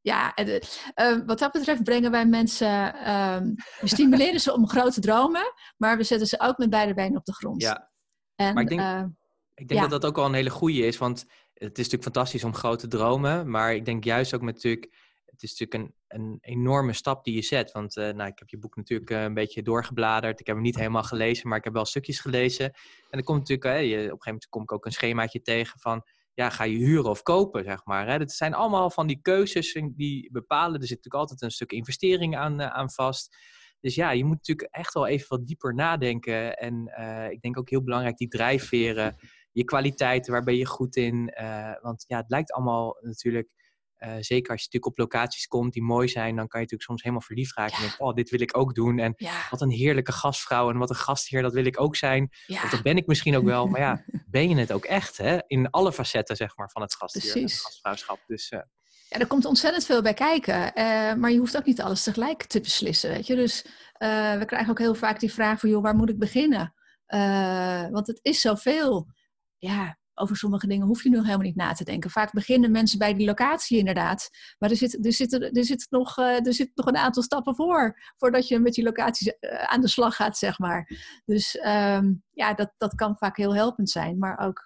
ja, en, wat dat betreft brengen wij mensen... Ehm, we stimuleren ze om grote dromen, maar we zetten ze ook met beide benen op de grond. Ja, en, maar ik denk, ik denk dat dat ook wel een hele goede is, want het is natuurlijk fantastisch om grote dromen, maar ik denk juist ook met natuurlijk het is natuurlijk een, een enorme stap die je zet. Want uh, nou, ik heb je boek natuurlijk uh, een beetje doorgebladerd. Ik heb hem niet helemaal gelezen, maar ik heb wel stukjes gelezen. En dan komt natuurlijk, je, op een gegeven moment kom ik ook een schemaatje tegen van, ja, ga je huren of kopen, zeg maar. Hè? Dat zijn allemaal van die keuzes die bepalen. Er zit natuurlijk altijd een stuk investering aan, aan vast. Dus ja, je moet natuurlijk echt wel even wat dieper nadenken. En ik denk ook heel belangrijk die drijfveren, je kwaliteiten, waar ben je goed in? want ja, het lijkt allemaal natuurlijk uh, zeker als je natuurlijk op locaties komt die mooi zijn, dan kan je natuurlijk soms helemaal verliefd raken. Ja. En denken, oh, dit wil ik ook doen. En ja. wat een heerlijke gastvrouw en wat een gastheer, dat wil ik ook zijn. Ja. Of dat ben ik misschien ook wel. Maar ja, ben je het ook echt, hè? In alle facetten, zeg maar, van het gastheer en het gastvrouwschap. Dus, uh, Ja, er komt ontzettend veel bij kijken. Uh, maar je hoeft ook niet alles tegelijk te beslissen, weet je. Dus we krijgen ook heel vaak die vraag van, joh, waar moet ik beginnen? Want het is zoveel. Ja, over sommige dingen hoef je nu helemaal niet na te denken. Vaak beginnen mensen bij die locatie inderdaad. Maar er zit, er zit, er zit, nog, er zit nog een aantal stappen voor. Voordat je met die locaties aan de slag gaat, zeg maar. Dus um, ja, dat, dat kan vaak heel helpend zijn. Maar ook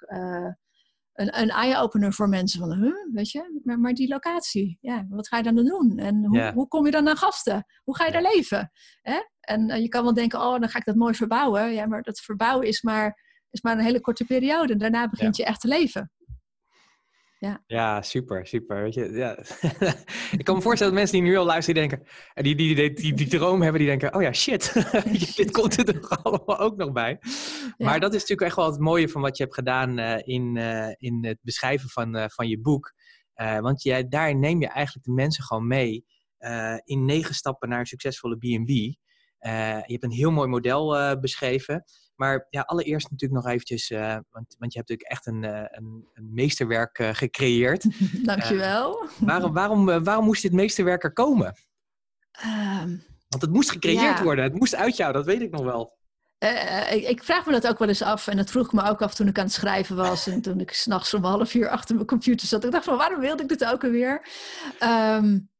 een, een eye-opener voor mensen. Van, huh, weet je, maar, maar, die locatie, ja, wat ga je dan doen? En hoe, hoe kom je dan aan gasten? Hoe ga je daar leven? Hè? En uh, je kan wel denken, oh, dan ga ik dat mooi verbouwen. Ja, maar dat verbouwen is maar, is maar een hele korte periode. Daarna begint je echt te leven. Ja. ja, super, super. Weet je, ja. ik kan me voorstellen dat mensen die nu al luisteren, denken, en die, die, die, die, die droom hebben, die denken, oh ja, shit, dit komt er toch allemaal ook nog bij. Maar dat is natuurlijk echt wel het mooie van wat je hebt gedaan uh, in, uh, in het beschrijven van, uh, van je boek. want jij, daar neem je eigenlijk de mensen gewoon mee in negen stappen naar een succesvolle B&B. je hebt een heel mooi model beschreven. Maar ja, allereerst natuurlijk nog eventjes, uh, want, want je hebt natuurlijk echt een, uh, een, een meesterwerk uh, gecreëerd. Dankjewel. waarom, waarom, waarom moest dit meesterwerk er komen? Um, want het moest gecreëerd ja. worden, het moest uit jou, dat weet ik nog wel. Ik, ik, vraag me dat ook wel eens af. En dat vroeg ik me ook af toen ik aan het schrijven was. En toen ik s'nachts om half uur achter mijn computer zat. Ik dacht van, waarom wilde ik dit ook alweer? Um,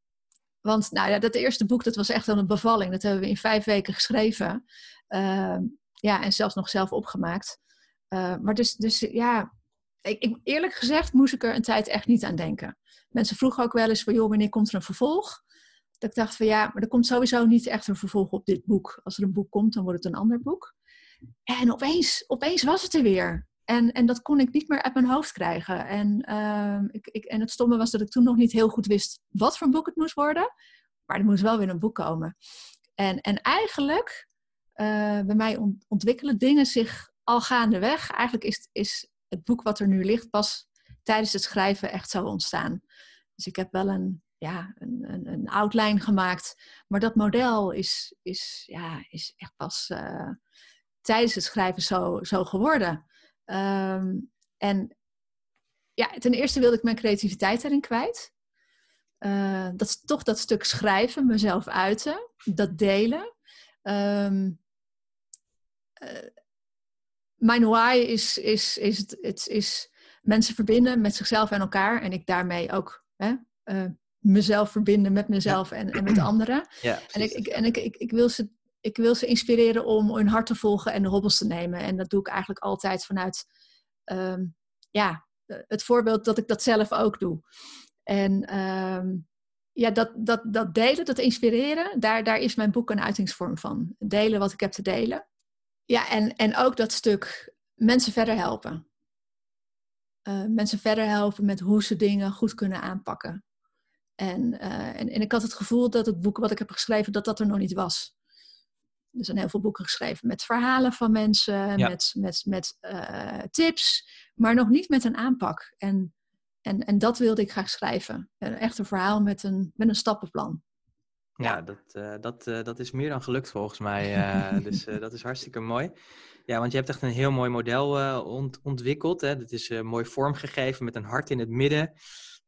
want nou ja, dat eerste boek, dat was echt wel een bevalling. Dat hebben we in vijf weken geschreven. Um, ja, en zelfs nog zelf opgemaakt. Uh, maar dus, dus ja, ik, ik, eerlijk gezegd moest ik er een tijd echt niet aan denken. Mensen vroegen ook wel eens van, joh, wanneer komt er een vervolg? Dat ik dacht van, ja, maar er komt sowieso niet echt een vervolg op dit boek. Als er een boek komt, dan wordt het een ander boek. En opeens, opeens was het er weer. En, en dat kon ik niet meer uit mijn hoofd krijgen. En, uh, ik, ik, en het stomme was dat ik toen nog niet heel goed wist wat voor boek het moest worden. Maar er moest wel weer een boek komen. En, en eigenlijk bij mij ontwikkelen dingen zich al gaandeweg. Eigenlijk is, is het boek wat er nu ligt pas tijdens het schrijven echt zo ontstaan. Dus ik heb wel een, ja, een, een, een outline gemaakt. Maar dat model is, is, ja, is echt pas uh, tijdens het schrijven zo, zo geworden. Um, en ja, ten eerste wilde ik mijn creativiteit erin kwijt. Uh, dat is toch dat stuk schrijven, mezelf uiten, dat delen. Uh, mijn why is, is, is, het, het is mensen verbinden met zichzelf en elkaar. En ik daarmee ook hè, uh, mezelf verbinden met mezelf en, en met anderen. Ja, en ik, ik, en ik, ik, ik, wil ze, ik wil ze inspireren om hun hart te volgen en de hobbels te nemen. En dat doe ik eigenlijk altijd vanuit um, ja, het voorbeeld dat ik dat zelf ook doe. En um, ja, dat, dat, dat delen, dat inspireren, daar, daar is mijn boek een uitingsvorm van. Delen wat ik heb te delen. Ja, en, en ook dat stuk mensen verder helpen. Uh, mensen verder helpen met hoe ze dingen goed kunnen aanpakken. En, uh, en, en ik had het gevoel dat het boek wat ik heb geschreven, dat dat er nog niet was. Er zijn heel veel boeken geschreven met verhalen van mensen, met, met, met uh, tips, maar nog niet met een aanpak. En, en, en dat wilde ik graag schrijven. Echt een verhaal met een, met een stappenplan. Ja, dat, uh, dat, uh, dat is meer dan gelukt volgens mij. Uh, dus dat is hartstikke mooi. Ja, want je hebt echt een heel mooi model ont ontwikkeld. Hè? Dat is mooi vormgegeven met een hart in het midden.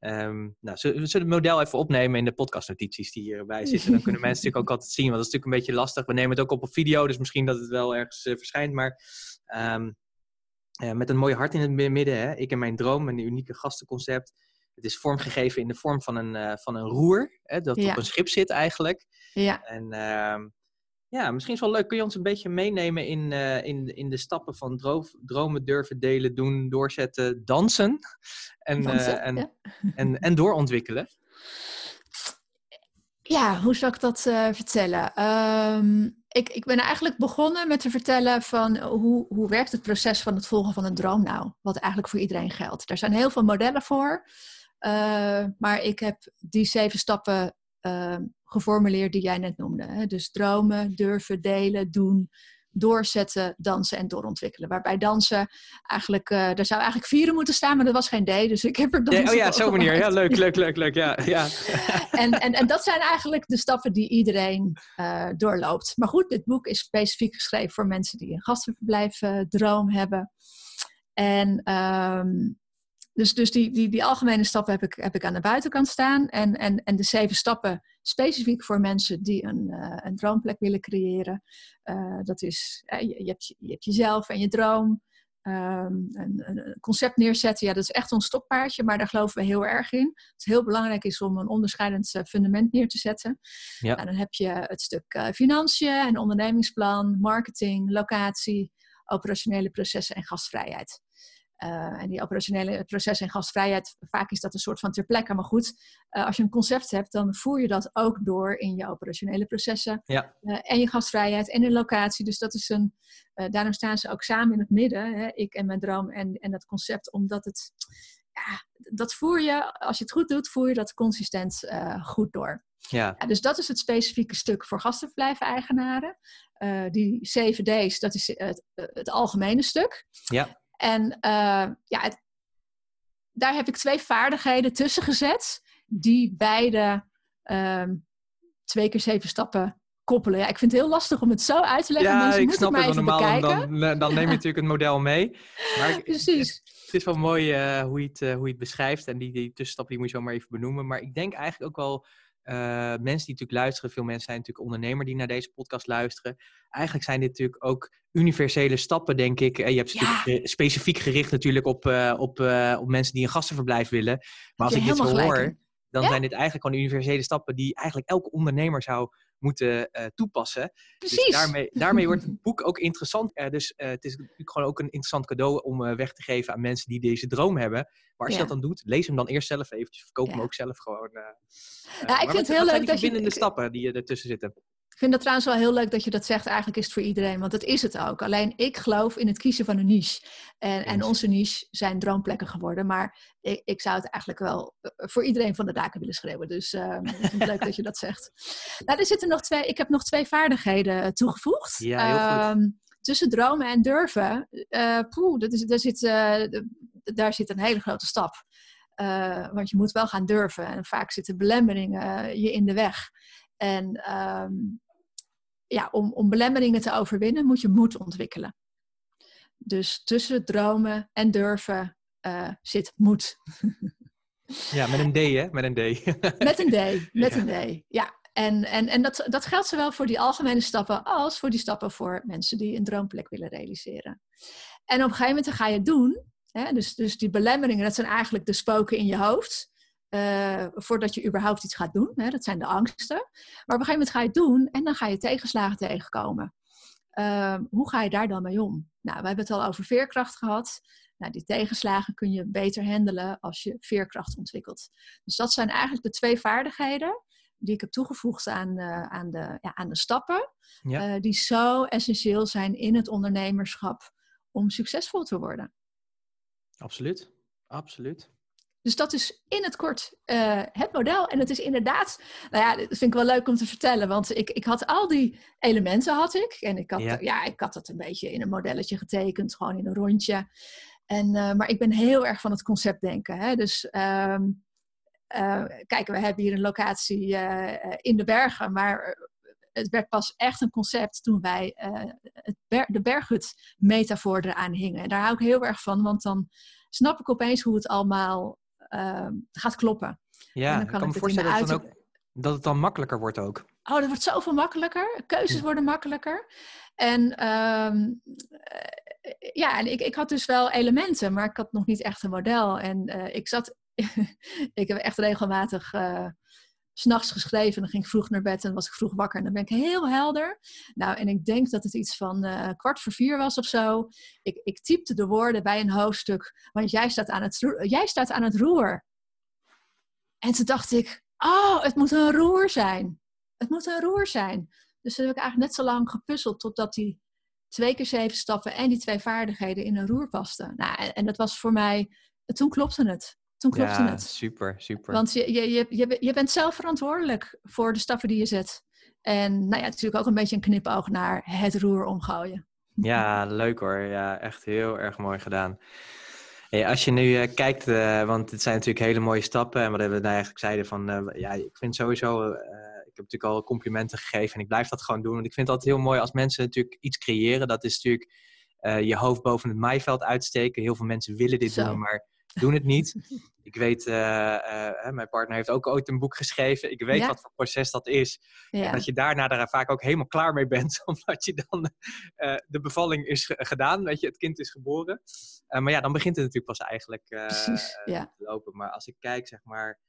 Um, nou, zullen we het model even opnemen in de podcastnotities die hierbij zitten? Dan kunnen mensen natuurlijk ook altijd zien, want dat is natuurlijk een beetje lastig. We nemen het ook op op video, dus misschien dat het wel ergens verschijnt. Maar um, met een mooi hart in het midden, hè? ik en mijn droom, een unieke gastenconcept. Het is vormgegeven in de vorm van een, uh, van een roer, hè, dat op een schip zit eigenlijk. Ja. En uh, ja, misschien is het wel leuk. Kun je ons een beetje meenemen in, uh, in, in de stappen van droof, dromen, durven, delen, doen, doorzetten, dansen en, dansen, en, ja. en, en doorontwikkelen? Ja, hoe zou ik dat vertellen? Um, ik, ik ben eigenlijk begonnen met te vertellen van hoe, hoe werkt het proces van het volgen van een droom nou? Wat eigenlijk voor iedereen geldt. Er zijn heel veel modellen voor. Uh, maar ik heb die zeven stappen uh, geformuleerd die jij net noemde. Hè? Dus dromen, durven, delen, doen, doorzetten, dansen en doorontwikkelen. Waarbij dansen eigenlijk, uh, er zou eigenlijk vieren moeten staan, maar er was geen D. Dus ik heb er dansen Oh ja, zo manier. Ja, leuk, leuk, leuk, leuk. Ja, ja. en, en, en dat zijn eigenlijk de stappen die iedereen doorloopt. Maar goed, dit boek is specifiek geschreven voor mensen die een gastenverblijf droom hebben. En um, dus dus die, die, die algemene stappen heb ik, heb ik aan de buitenkant staan. En, en, en de zeven stappen specifiek voor mensen die een, uh, een droomplek willen creëren. Uh, dat is, uh, je, je, hebt, je hebt jezelf en je droom. Um, een, een, concept neerzetten, ja, dat is echt ons stokpaardje, maar daar geloven we heel erg in. Het heel belangrijk is om een onderscheidend fundament neer te zetten. Ja. En dan heb je het stuk financiën, en ondernemingsplan, marketing, locatie, operationele processen en gastvrijheid. Uh, en die operationele processen en gastvrijheid, vaak is dat een soort van ter plekke. Maar goed, uh, als je een concept hebt, dan voer je dat ook door in je operationele processen. Ja. Uh, en je gastvrijheid en de locatie. Dus dat is een, daarom staan ze ook samen in het midden, hè, ik en mijn droom en, en dat concept, omdat het, ja, dat voer je, als je het goed doet, voer je dat consistent goed door. Ja. ja. dus dat is het specifieke stuk voor gastenverblijven-eigenaren. die 7 D's, dat is het, het algemene stuk. Ja. En uh, ja, het, daar heb ik twee vaardigheden tussen gezet, die beide um, twee keer zeven stappen koppelen. Ja, ik vind het heel lastig om het zo uit te leggen. Ja, Mensen ik snap het. Normaal dan, eh, dan neem je natuurlijk het model mee. Maar Precies. Het, het, is wel mooi uh, hoe, je het, uh, hoe je het beschrijft. En die, die tussenstap die moet je zo maar even benoemen. Maar ik denk eigenlijk ook wel uh, mensen die natuurlijk luisteren, veel mensen zijn natuurlijk ondernemer die naar deze podcast luisteren. Eigenlijk zijn dit natuurlijk ook universele stappen, denk ik. En je hebt ja. specifiek gericht natuurlijk op, uh, op, uh, op mensen die een gastenverblijf willen. Maar als ik dit zo hoor, dan zijn dit eigenlijk gewoon universele stappen die eigenlijk elke ondernemer zou moeten uh, toepassen. Dus Precies. Dus daarmee, daarmee wordt het boek ook interessant. Uh, dus uh, het is natuurlijk gewoon ook een interessant cadeau om weg te geven aan mensen die deze droom hebben. Maar als ja. je dat dan doet, lees hem dan eerst zelf eventjes. Verkoop ja. hem ook zelf gewoon. ja, ik vind het heel leuk dat je... de stappen die ertussen zitten. Ik vind dat trouwens wel heel leuk dat je dat zegt. Eigenlijk is het voor iedereen, want dat is het ook. Alleen ik geloof in het kiezen van een niche. En, en onze niche zijn droomplekken geworden. Maar ik, ik, zou het eigenlijk wel eh, voor iedereen van de daken willen schreeuwen. Dus uh, ik vind het leuk dat je dat zegt. Nou, er zitten nog twee, ik heb nog twee vaardigheden toegevoegd. Ja, heel goed. Um, tussen dromen en durven. Uh, poeh, dat is, daar, zit, uh, daar zit een hele grote stap. Want je moet wel gaan durven. En vaak zitten belemmeringen je in de weg. En um, ja, om, om belemmeringen te overwinnen moet je moed ontwikkelen. Dus tussen dromen en durven uh, zit moed. ja, met een D, hè? Met een D. met een D, met ja. een D. Ja, en, en, en dat, dat geldt zowel voor die algemene stappen als voor die stappen voor mensen die een droomplek willen realiseren. En op een gegeven moment ga je het doen. Hè? Dus, dus die belemmeringen, dat zijn eigenlijk de spoken in je hoofd. Uh, voordat je überhaupt iets gaat doen. Hè? Dat zijn de angsten. Maar op een gegeven moment ga je het doen en dan ga je tegenslagen tegenkomen. Uh, hoe ga je daar dan mee om? Nou, we hebben het al over veerkracht gehad. Nou, die tegenslagen kun je beter handelen als je veerkracht ontwikkelt. Dus dat zijn eigenlijk de twee vaardigheden die ik heb toegevoegd aan, uh, aan, de, ja, aan de stappen. Ja. die zo essentieel zijn in het ondernemerschap om succesvol te worden. Absoluut, absoluut. Dus dat is in het kort uh, het model. En het is inderdaad, nou ja, dat vind ik wel leuk om te vertellen. Want ik, ik had al die elementen had ik. En ik had, ja. ja ik had het een beetje in een modelletje getekend, gewoon in een rondje. En, uh, maar ik ben heel erg van het concept denken. Hè? Dus um, uh, kijk, we hebben hier een locatie in de bergen. Maar het werd pas echt een concept toen wij het ber de berghut metafoor eraan hingen. En daar hou ik heel erg van, want dan snap ik opeens hoe het allemaal uh, gaat kloppen. Ja, dan kan ik kan me voorstellen dat, ook, dat het dan makkelijker wordt ook. Oh, dat wordt zoveel makkelijker. Keuzes hm. worden makkelijker. En um, ja, en ik, ik had dus wel elementen, maar ik had nog niet echt een model. En uh, ik zat, ik heb echt regelmatig uh, s'nachts geschreven. Dan ging ik vroeg naar bed en was ik vroeg wakker. En dan ben ik heel helder. Nou, en ik denk dat het iets van uh, kwart voor vier was of zo. Ik, ik typte de woorden bij een hoofdstuk. Want jij staat aan het, jij staat aan het roer. En toen dacht ik, oh, het moet een roer zijn. Het moet een roer zijn. Dus toen heb ik eigenlijk net zo lang gepuzzeld totdat die twee keer zeven stappen en die twee vaardigheden in een roer pasten. Nou, en, en dat was voor mij, toen klopte het. Toen klopte ja, het. super, super. Want je, je, je, je, je bent zelf verantwoordelijk voor de stappen die je zet. En nou ja, natuurlijk ook een beetje een knipoog naar het roer omgooien. Ja, leuk hoor. Ja, echt heel erg mooi gedaan. Hey, als je nu uh, kijkt, uh, want het zijn natuurlijk hele mooie stappen. En wat we nou eigenlijk zeiden van, uh, ja, ik vind sowieso, ik heb natuurlijk al complimenten gegeven en ik blijf dat gewoon doen. Want ik vind het altijd heel mooi als mensen natuurlijk iets creëren. Dat is natuurlijk je hoofd boven het maaiveld uitsteken. Heel veel mensen willen dit Zo. doen, maar doen het niet. Ik weet, uh, mijn partner heeft ook ooit een boek geschreven. Ik weet wat voor proces dat is. Ja. En dat je daarna daar vaak ook helemaal klaar mee bent. Omdat je dan de bevalling is gedaan. Weet je, het kind is geboren. maar ja, dan begint het natuurlijk pas eigenlijk Precies, te lopen. Maar als ik kijk, zeg maar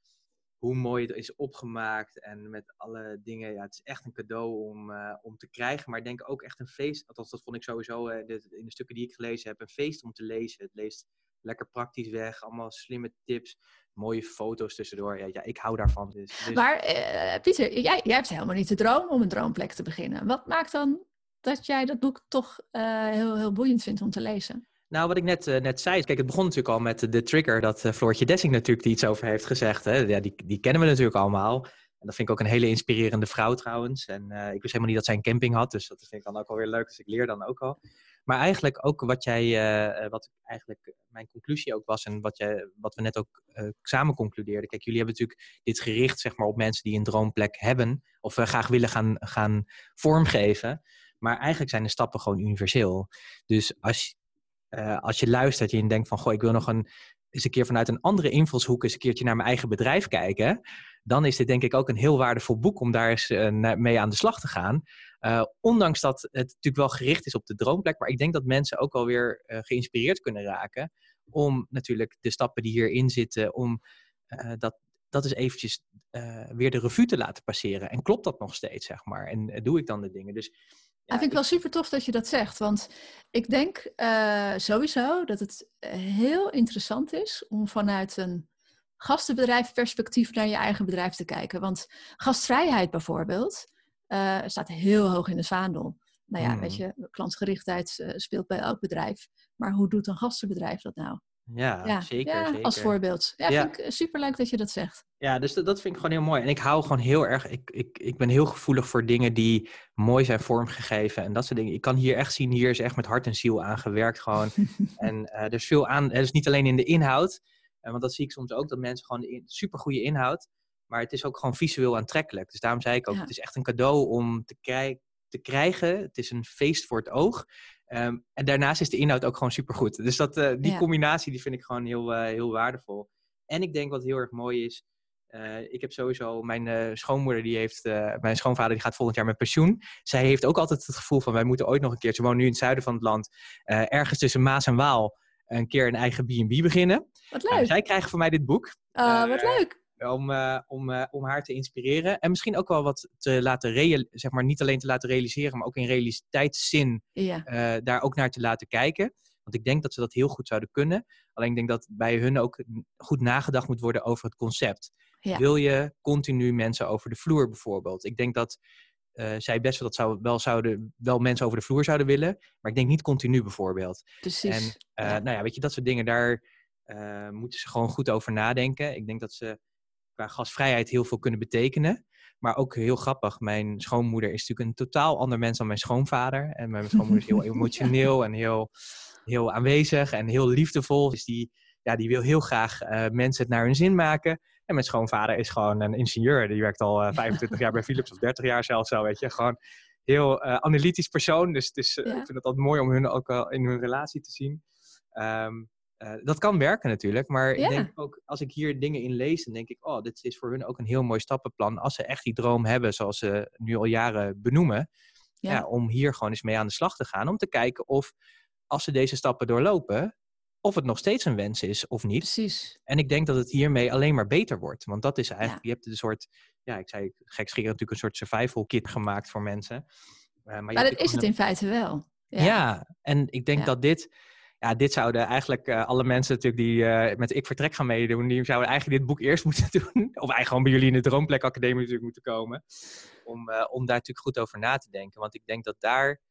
hoe mooi het is opgemaakt en met alle dingen. Ja, het is echt een cadeau om, om te krijgen. Maar ik denk ook echt een feest. Althans, dat vond ik sowieso in de stukken die ik gelezen heb. Een feest om te lezen. Het leest lekker praktisch weg. Allemaal slimme tips. Mooie foto's tussendoor. Ja, ja ik hou daarvan. Dus, dus... Maar uh, Pieter, jij, jij hebt helemaal niet de droom om een droomplek te beginnen. Wat maakt dan dat jij dat boek toch heel, heel boeiend vindt om te lezen? Nou, wat ik net, uh, net zei, kijk, het begon natuurlijk al met de trigger dat uh, Floortje Dessing natuurlijk iets over heeft gezegd. Hè? Ja, die, die kennen we natuurlijk allemaal. En dat vind ik ook een hele inspirerende vrouw trouwens. En uh, ik wist helemaal niet dat zij een camping had, dus dat vind ik dan ook alweer leuk. Dus ik leer dan ook al. Maar eigenlijk ook wat jij, wat eigenlijk mijn conclusie ook was en wat, jij, wat we net ook samen concludeerden. Kijk, jullie hebben natuurlijk dit gericht zeg maar, op mensen die een droomplek hebben of graag willen gaan, gaan vormgeven. Maar eigenlijk zijn de stappen gewoon universeel. Dus als, uh, als je luistert en je denkt van, goh, ik wil nog een, eens een keer vanuit een andere invalshoek eens een keertje naar mijn eigen bedrijf kijken, dan is dit denk ik ook een heel waardevol boek om daar eens uh, mee aan de slag te gaan. Uh, ondanks dat het natuurlijk wel gericht is op de droomplek, maar ik denk dat mensen ook alweer uh, geïnspireerd kunnen raken om natuurlijk de stappen die hierin zitten, om dat, dat is eventjes weer de revue te laten passeren. En klopt dat nog steeds, zeg maar? En doe ik dan de dingen? Dus ja, vind ik wel super tof dat je dat zegt. Want ik denk uh, sowieso dat het heel interessant is om vanuit een gastenbedrijf perspectief naar je eigen bedrijf te kijken. Want gastvrijheid bijvoorbeeld uh, staat heel hoog in de vaandel. Nou ja, weet mm. je, klantgerichtheid uh, speelt bij elk bedrijf. Maar hoe doet een gastenbedrijf dat nou? Ja, zeker, ja, zeker. Als voorbeeld. Ja, vind ik super leuk dat je dat zegt. Ja, dus dat, dat vind ik gewoon heel mooi. En ik hou gewoon heel erg, ik, ik, ik ben heel gevoelig voor dingen die mooi zijn vormgegeven en dat soort dingen. Ik kan hier echt zien, hier is echt met hart en ziel aan gewerkt gewoon. en uh, er is veel aan, het is niet alleen in de inhoud, want dat zie ik soms ook, dat mensen gewoon in, super goede inhoud, maar het is ook gewoon visueel aantrekkelijk. Dus daarom zei ik ook, het is echt een cadeau om te, krijgen te krijgen. Het is een feest voor het oog. Ehm, en daarnaast is de inhoud ook gewoon supergoed. Dus dat, uh, die combinatie die vind ik gewoon heel, uh, heel waardevol. En ik denk wat heel erg mooi is. Uh, ik heb sowieso mijn schoonmoeder, die heeft, mijn schoonvader, die gaat volgend jaar met pensioen. Zij heeft ook altijd het gevoel van wij moeten ooit nog een keer, ze woont nu in het zuiden van het land, ergens tussen Maas en Waal, een keer een eigen B&B beginnen. Wat leuk. zij krijgen van mij dit boek. Oh, wat leuk om, uh, om, uh, om haar te inspireren. En misschien ook wel wat te laten realiseren, zeg maar niet alleen te laten realiseren, maar ook in realiteitszin ja. daar ook naar te laten kijken. Want ik denk dat ze dat heel goed zouden kunnen. Alleen ik denk dat bij hun ook goed nagedacht moet worden over het concept. Ja. Wil je continu mensen over de vloer bijvoorbeeld? Ik denk dat zij best wel dat zou, wel, zouden, wel mensen over de vloer zouden willen. Maar ik denk niet continu bijvoorbeeld. Precies. En ja. nou ja, weet je, dat soort dingen, daar moeten ze gewoon goed over nadenken. Ik denk dat ze qua gasvrijheid heel veel kunnen betekenen. Maar ook heel grappig, mijn schoonmoeder is natuurlijk een totaal ander mens dan mijn schoonvader. En mijn schoonmoeder is heel emotioneel en heel, heel aanwezig en heel liefdevol. Dus die, ja, die wil heel graag mensen het naar hun zin maken. En mijn schoonvader is gewoon een ingenieur. Die werkt al uh, eh, 25 jaar bij Philips of 30 jaar zelfs zo, weet je. Gewoon heel uh, analytisch persoon. Dus, dus ik vind het altijd mooi om hun ook in hun relatie te zien. Um, uh, dat kan werken natuurlijk, maar ik denk ook als ik hier dingen in lees, dan denk ik, oh, dit is voor hun ook een heel mooi stappenplan. Als ze echt die droom hebben, zoals ze nu al jaren benoemen, ja. ja. om hier gewoon eens mee aan de slag te gaan. Om te kijken of, als ze deze stappen doorlopen, of het nog steeds een wens is of niet. Precies. En ik denk dat het hiermee alleen maar beter wordt. Want dat is eigenlijk, je hebt een soort, ja, ik zei gekscherend natuurlijk een soort survival kit gemaakt voor mensen. Uh, maar, maar dat is het in feite wel. Ja, ja en ik denk dat dit ja, dit zouden eigenlijk uh, alle mensen natuurlijk die uh, met Ik Vertrek gaan meedoen, die zouden eigenlijk dit boek eerst moeten doen. Of eigenlijk gewoon bij jullie in de Droomplek Academie natuurlijk moeten komen. Om, om daar natuurlijk goed over na te denken. Want ik denk dat daar,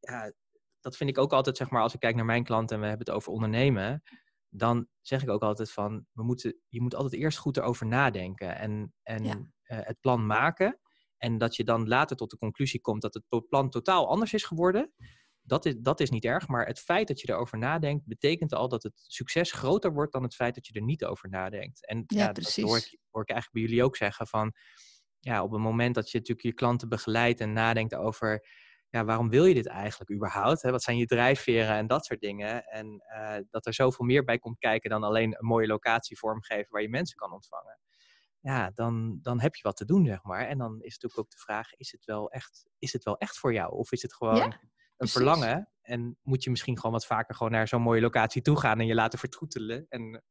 ja, dat vind ik ook altijd, zeg maar, als ik kijk naar mijn klanten en we hebben het over ondernemen. Dan zeg ik ook altijd van, we moeten, je moet altijd eerst goed erover nadenken en, en ja. het plan maken. En dat je dan later tot de conclusie komt dat het plan totaal anders is geworden dat is, dat is niet erg, maar het feit dat je erover nadenkt, betekent al dat het succes groter wordt dan het feit dat je er niet over nadenkt. En ja, ja dat hoor ik, hoor ik eigenlijk bij jullie ook zeggen van, ja, op het moment dat je natuurlijk je klanten begeleidt en nadenkt over ja, waarom wil je dit eigenlijk überhaupt? Hè? Wat zijn je drijfveren en dat soort dingen? En dat er zoveel meer bij komt kijken dan alleen een mooie locatie vormgeven waar je mensen kan ontvangen ja, dan, dan heb je wat te doen, zeg maar. En dan is natuurlijk ook de vraag, is het wel echt, is het wel echt voor jou? Of is het gewoon een verlangen? En moet je misschien gewoon wat vaker gewoon naar zo'n mooie locatie toe gaan en je laten vertroetelen? En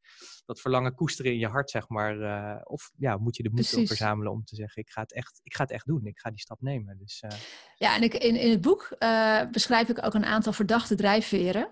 dat verlangen koesteren in je hart, zeg maar. Uh, of ja, moet je de moed verzamelen om te zeggen, ik ga, het echt, ik ga het echt doen. Ik ga die stap nemen. Dus, uh... Ja, en ik, in, in het boek uh, beschrijf ik ook een aantal verdachte drijfveren.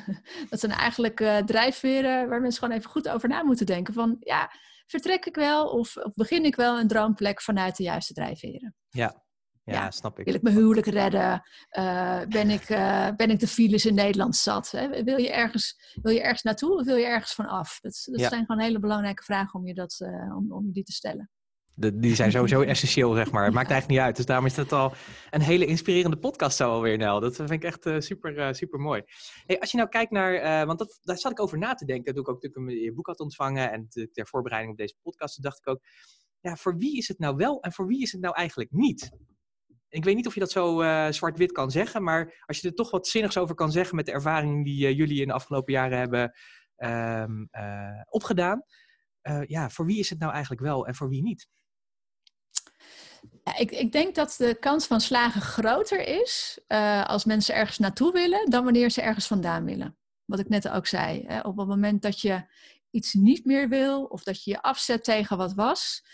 dat zijn eigenlijk drijfveren waar mensen gewoon even goed over na moeten denken. Van ja vertrek ik wel of, of begin ik wel een droomplek vanuit de juiste drijfveren? Ja, ja, snap ik. Wil ik mijn huwelijk redden? Uh, ben, ik, uh, ben ik de files in Nederland zat? Hè? Wil, je ergens, wil je ergens naartoe of wil je ergens van af? Dat, dat zijn gewoon hele belangrijke vragen om je, dat, uh, om, om je die te stellen die zijn sowieso essentieel, zeg maar. Het maakt eigenlijk niet uit. Dus daarom is het al een hele inspirerende podcast zo alweer, Nel. Dat vind ik echt uh, super, uh, super mooi. Hey, als je nou kijkt naar, uh, want dat, daar zat ik over na te denken, toen ik ook natuurlijk je boek had ontvangen en ter voorbereiding op deze podcast, dacht ik ook, ja, voor wie is het nou wel en voor wie is het nou eigenlijk niet? Ik weet niet of je dat zo zwart-wit kan zeggen, maar als je er toch wat zinnigs over kan zeggen met de ervaring die jullie in de afgelopen jaren hebben um, opgedaan. ja, voor wie is het nou eigenlijk wel en voor wie niet? Ja, ik, ik, denk dat de kans van slagen groter is als mensen ergens naartoe willen dan wanneer ze ergens vandaan willen. Wat ik net ook zei. Hè? Op het moment dat je iets niet meer wil of dat je je afzet tegen wat was,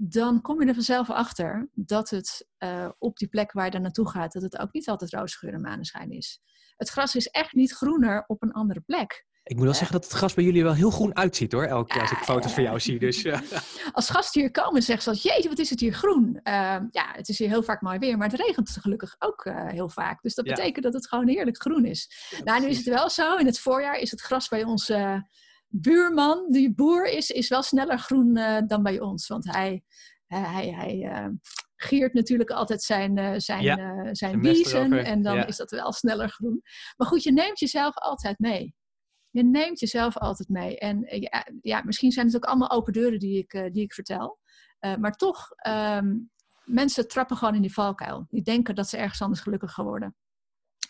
dan kom je er vanzelf achter dat het uh, op die plek waar je daar naartoe gaat, dat het ook niet altijd roze geur en maneschijn is. Het gras is echt niet groener op een andere plek. Ik moet wel zeggen dat het gras bij jullie wel heel groen uitziet hoor. Elke keer als ik foto's van jou zie. Dus, Als gasten hier komen zeggen ze jeetje wat is het hier groen. Ehm, ja, het is hier heel vaak mooi weer. Maar het regent gelukkig ook uh, heel vaak. Dus dat betekent dat het gewoon heerlijk groen is. nou, nu is het wel zo. In het voorjaar is het gras bij uh, buurman, die boer is, is wel sneller groen uh, dan bij ons. Want hij, hij, hij giert natuurlijk altijd zijn, zijn, ja, zijn biezen. En dan is dat wel sneller groen. Maar goed, je neemt jezelf altijd mee je neemt jezelf altijd mee. En eh, ja, ja, misschien zijn het ook allemaal open deuren die ik, uh, die ik vertel. Uh, maar toch, um, mensen trappen gewoon in die valkuil. Die denken dat ze ergens anders gelukkig gaan worden.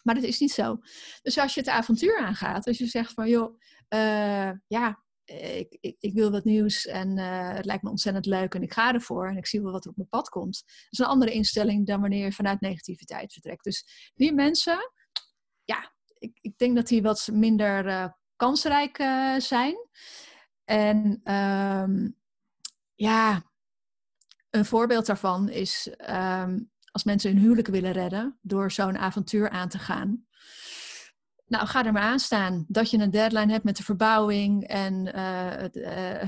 Maar dat is niet zo. Dus als je het avontuur aangaat, als je zegt van joh, uh, ja, ik, ik, ik, wil wat nieuws en het lijkt me ontzettend leuk en ik ga ervoor en ik zie wel wat er op mijn pad komt. Dat is een andere instelling dan wanneer je vanuit negativiteit vertrekt. Dus die mensen, ja, ik, ik denk dat die wat minder kansrijk zijn. En um, ja, een voorbeeld daarvan is um, als mensen hun huwelijk willen redden door zo'n avontuur aan te gaan. Nou, ga er maar aan staan dat je een deadline hebt met de verbouwing en uh, het, uh,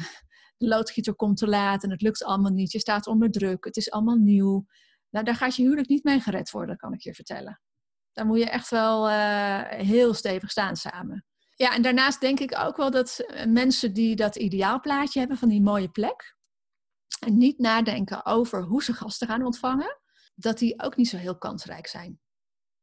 de loodgieter komt te laat en het lukt allemaal niet. Je staat onder druk, het is allemaal nieuw. Nou, daar gaat je huwelijk niet mee gered worden, kan ik je vertellen. Daar moet je echt wel heel stevig staan samen. Ja, en daarnaast denk ik ook wel dat eh, mensen die dat ideaalplaatje hebben van die mooie plek, en niet nadenken over hoe ze gasten gaan ontvangen, dat die ook niet zo heel kansrijk zijn.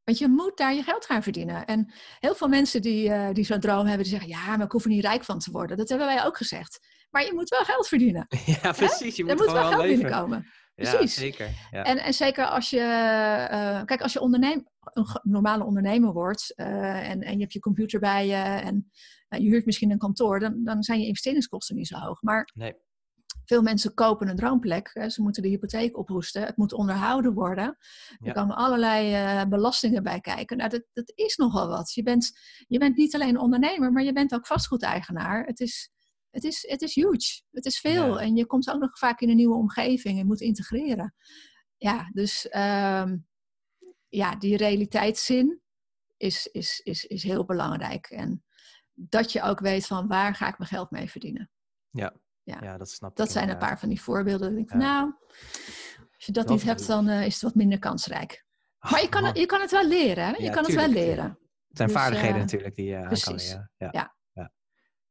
Want je moet daar je geld gaan verdienen. En heel veel mensen die, uh, die zo'n droom hebben, die zeggen: Ja, maar ik hoef er niet rijk van te worden. Dat hebben wij ook gezegd. Maar je moet wel geld verdienen. Ja, precies. Je moet er moet wel geld leven. binnenkomen. Precies. Ja, zeker. Ja. En, en zeker als je, uh, kijk, als je onderneem, een normale ondernemer wordt uh, en, en je hebt je computer bij je en uh, je huurt misschien een kantoor, dan, dan zijn je investeringskosten niet zo hoog. Maar nee. Veel mensen kopen een droomplek. Ze moeten de hypotheek ophoesten. Het moet onderhouden worden. Er komen allerlei belastingen bij kijken. Nou, dat, dat is nogal wat. Je bent, je bent niet alleen ondernemer, maar je bent ook vastgoedeigenaar. Het is het is, het is huge. Het is veel. En je komt ook nog vaak in een nieuwe omgeving en moet integreren. Ja, dus um, ja, die realiteitszin is, is, is, is heel belangrijk. En dat je ook weet van waar ga ik mijn geld mee verdienen. Ja, ja. ja dat snap ik. Dat zijn een paar van die voorbeelden. Ik denk van, nou, als je dat, niet hebt, dan uh, is het wat minder kansrijk. Maar je kan, het, je kan het wel leren. Hè? Je kan het wel leren. Het zijn dus, vaardigheden uh, natuurlijk die je uh, kan leren. Ja.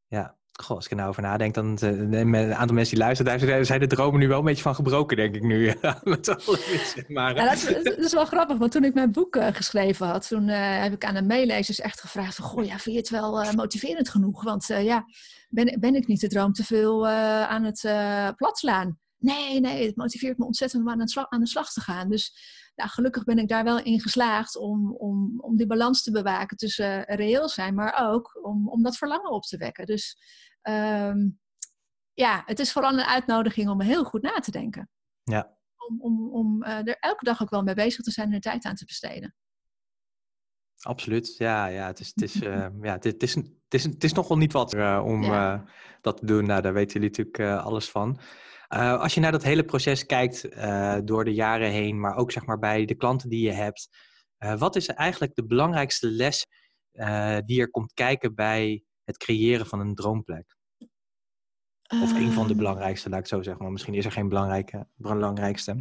Ja. Goh, als ik er nou over nadenk, dan uh, een aantal mensen die luisteren, daar zijn de dromen nu wel een beetje van gebroken, denk ik nu. Met maar, ja, dat, is, dat, is, wel grappig, want toen ik mijn boek uh, geschreven had, toen uh, heb ik aan de meelezers echt gevraagd van, goh, ja, vind je het wel motiverend genoeg? Want ja, ben, ben ik niet de droom te veel aan het plat slaan? Nee, nee, het motiveert me ontzettend om aan de slag, aan de slag te gaan. Dus nou, gelukkig ben ik daar wel in geslaagd om, om, om die balans te bewaken tussen reëel zijn, maar ook om, om dat verlangen op te wekken. Dus ehm, ja, het is vooral een uitnodiging om heel goed na te denken. Ja. Om, om, om uh, er elke dag ook wel mee bezig te zijn en er tijd aan te besteden. Absoluut, ja, ja, het is, het is, uh, ja, het, het, is, het, is, het is nogal niet wat uh, om ja. dat te doen. Nou, daar weten jullie natuurlijk alles van. Als je naar dat hele proces kijkt door de jaren heen, maar ook zeg maar bij de klanten die je hebt, wat is eigenlijk de belangrijkste les die er komt kijken bij het creëren van een droomplek? Of een van de ehm. belangrijkste, laat ik zo zeggen. Maar misschien is er geen belangrijke, belangrijkste.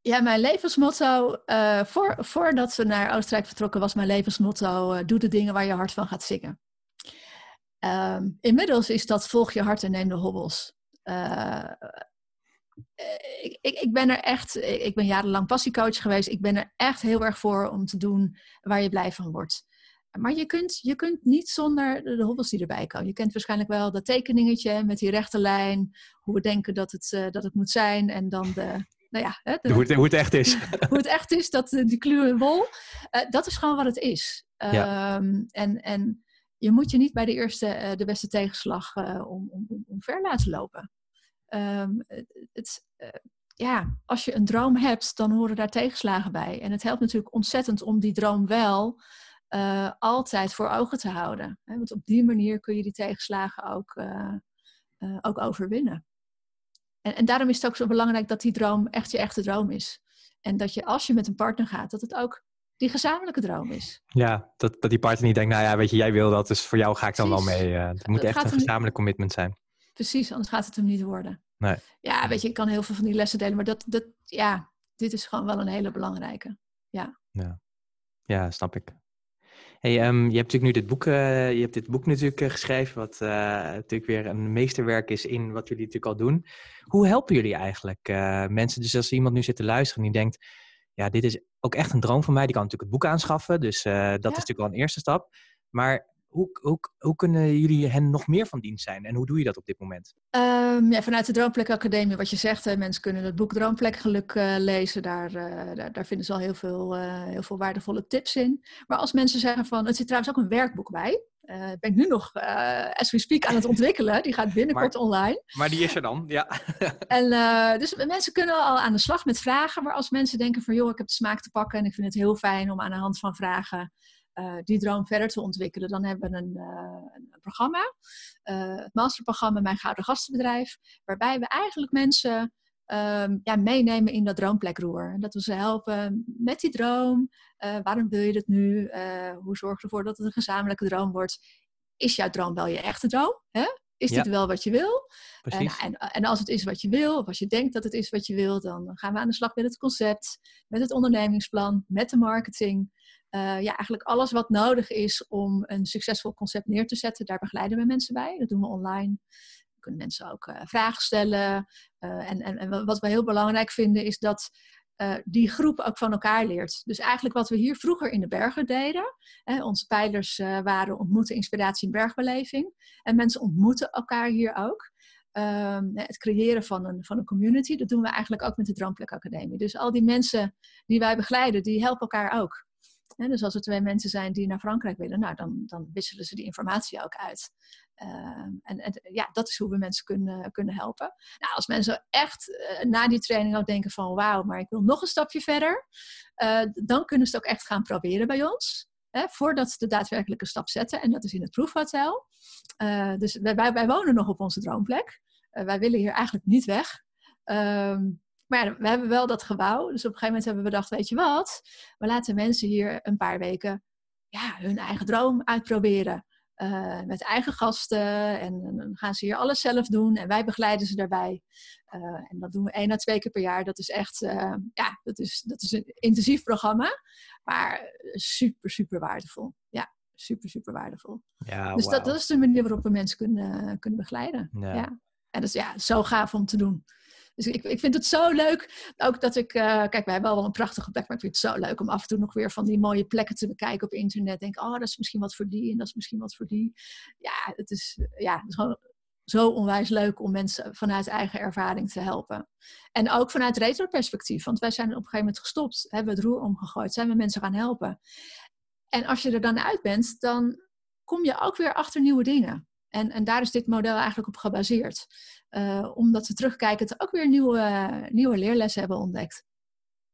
Ja, mijn levensmotto, voor, voordat we naar Oostenrijk vertrokken, was mijn levensmotto: doe de dingen waar je hart van gaat zingen. Um, inmiddels is dat volg je hart en neem de hobbels. Uh, ik, ik, ik, ben er echt, ik ben jarenlang passiecoach geweest. Ik ben er echt heel erg voor om te doen waar je blij van wordt. Maar je kunt, je kunt niet zonder de hobbels die erbij komen. Je kent waarschijnlijk wel dat tekeningetje met die rechte lijn. Hoe we denken dat het, uh, dat het moet zijn. En dan de, nou ja, hè, de, hoe, het, hoe, het, echt is. hoe het echt is, dat, die kluwe wol. Uh, dat is gewoon wat het is. Ja. Um, en, en je moet je niet bij de eerste, uh, de beste tegenslag om, om, om ver laten lopen. Um, het, ja, als je een droom hebt, dan horen daar tegenslagen bij. En het helpt natuurlijk ontzettend om die droom wel altijd voor ogen te houden. Hè? Want op die manier kun je die tegenslagen ook, ook overwinnen. En, en, daarom is het ook zo belangrijk dat die droom echt je echte droom is. En dat je als je met een partner gaat, dat het ook die gezamenlijke droom is. Ja, dat, dat die partner niet denkt, nou ja, weet je, jij wil dat, dus voor jou ga ik dan Precies. wel mee. het moet echt een gezamenlijk commitment zijn. Precies, anders gaat het hem niet worden. Nee. Ja, weet je, ik kan heel veel van die lessen delen, maar dat, dat, ja, dit is gewoon wel een hele belangrijke. Ja, ja. ja snap ik. Hey, um, je hebt natuurlijk nu dit boek, uh, je hebt dit boek natuurlijk uh, geschreven, wat uh, natuurlijk weer een meesterwerk is in wat jullie natuurlijk al doen. Hoe helpen jullie eigenlijk mensen? Dus als iemand nu zit te luisteren en die denkt, ja, dit is ook echt een droom van mij, die kan natuurlijk het boek aanschaffen, dus dat ja. is natuurlijk wel een eerste stap. Maar hoe, hoe, hoe kunnen jullie hen nog meer van dienst zijn en hoe doe je dat op dit moment? Um, ja, vanuit de Droomplek Academie, wat je zegt, hè, mensen kunnen het boek Droomplek Geluk uh, lezen. Daar, uh, daar, daar, vinden ze al heel veel, uh, heel veel waardevolle tips in. Maar als mensen zeggen van, het zit trouwens ook een werkboek bij. Ben ik nu nog, as we speak, aan het ontwikkelen. Die gaat binnenkort maar, online. Maar die is er dan, ja. en, dus mensen kunnen al aan de slag met vragen. Maar als mensen denken van, joh, ik heb de smaak te pakken en ik vind het heel fijn om aan de hand van vragen uh, die droom verder te ontwikkelen, dan hebben we een, uh, een programma, uh, het masterprogramma Mijn Gouden Gastenbedrijf, waarbij we eigenlijk mensen um, ja, meenemen in dat droomplekroer. En dat we ze helpen met die droom. waarom wil je dat nu? hoe zorg je ervoor dat het een gezamenlijke droom wordt? Is jouw droom wel je echte droom? Hè? Is dit wel wat je wil? En, en, en, als het is wat je wil, of als je denkt dat het is wat je wil, dan gaan we aan de slag met het concept, met het ondernemingsplan, met de marketing. Uh, ja, eigenlijk alles wat nodig is om een succesvol concept neer te zetten, daar begeleiden we mensen bij. Dat doen we online. Kunnen mensen ook uh, vragen stellen. Uh, en, en, en, wat we heel belangrijk vinden is dat die groep ook van elkaar leert. Dus eigenlijk wat we hier vroeger in de bergen deden. Hè, onze pijlers waren ontmoeten, inspiratie en bergbeleving. En mensen ontmoeten elkaar hier ook. Um, het creëren van een, van een community, dat doen we eigenlijk ook met de Droomplek Academie. Dus al die mensen die wij begeleiden, die helpen elkaar ook dus als er twee mensen zijn die naar Frankrijk willen, nou, dan, dan wisselen ze die informatie ook uit. Uh, en, ja, dat is hoe we mensen kunnen, kunnen helpen. Nou, als mensen echt uh, na die training ook denken van wauw, maar ik wil nog een stapje verder, uh, dan kunnen ze het ook echt gaan proberen bij ons. Hè, voordat ze de daadwerkelijke stap zetten. En dat is in het proefhotel. Eh, dus wij, wij, wij, wonen nog op onze droomplek. wij willen hier eigenlijk niet weg. Ehm, maar ja, we hebben wel dat gebouw. Dus op een gegeven moment hebben we bedacht, weet je wat? We laten mensen hier een paar weken ja, hun eigen droom uitproberen. Uh, met eigen gasten. En, dan gaan ze hier alles zelf doen. En wij begeleiden ze daarbij. Uh, en dat doen we één à twee keer per jaar. Dat is echt, uh, ja, dat is, dat is een intensief programma. Maar super, super waardevol. Ja, super, super waardevol. Ja, dus wow. dat, dat is de manier waarop we mensen kunnen, kunnen begeleiden. Ja. ja. En dat is ja, zo gaaf om te doen. Dus ik, ik vind het zo leuk. Ook dat ik, uh, kijk, wij hebben wel een prachtige plek, maar ik vind het zo leuk om af en toe nog weer van die mooie plekken te bekijken op internet. Denk, oh, dat is misschien wat voor die en dat is misschien wat voor die. Ja, het is, ja, het is gewoon zo onwijs leuk om mensen vanuit eigen ervaring te helpen. En ook vanuit retroperspectief, want wij zijn op een gegeven moment gestopt, hebben het roer omgegooid, zijn we mensen gaan helpen. En als je er dan uit bent, dan kom je ook weer achter nieuwe dingen. En, en daar is dit model eigenlijk op gebaseerd. Uh, omdat we terugkijken, ook weer nieuwe, nieuwe leerlessen hebben ontdekt.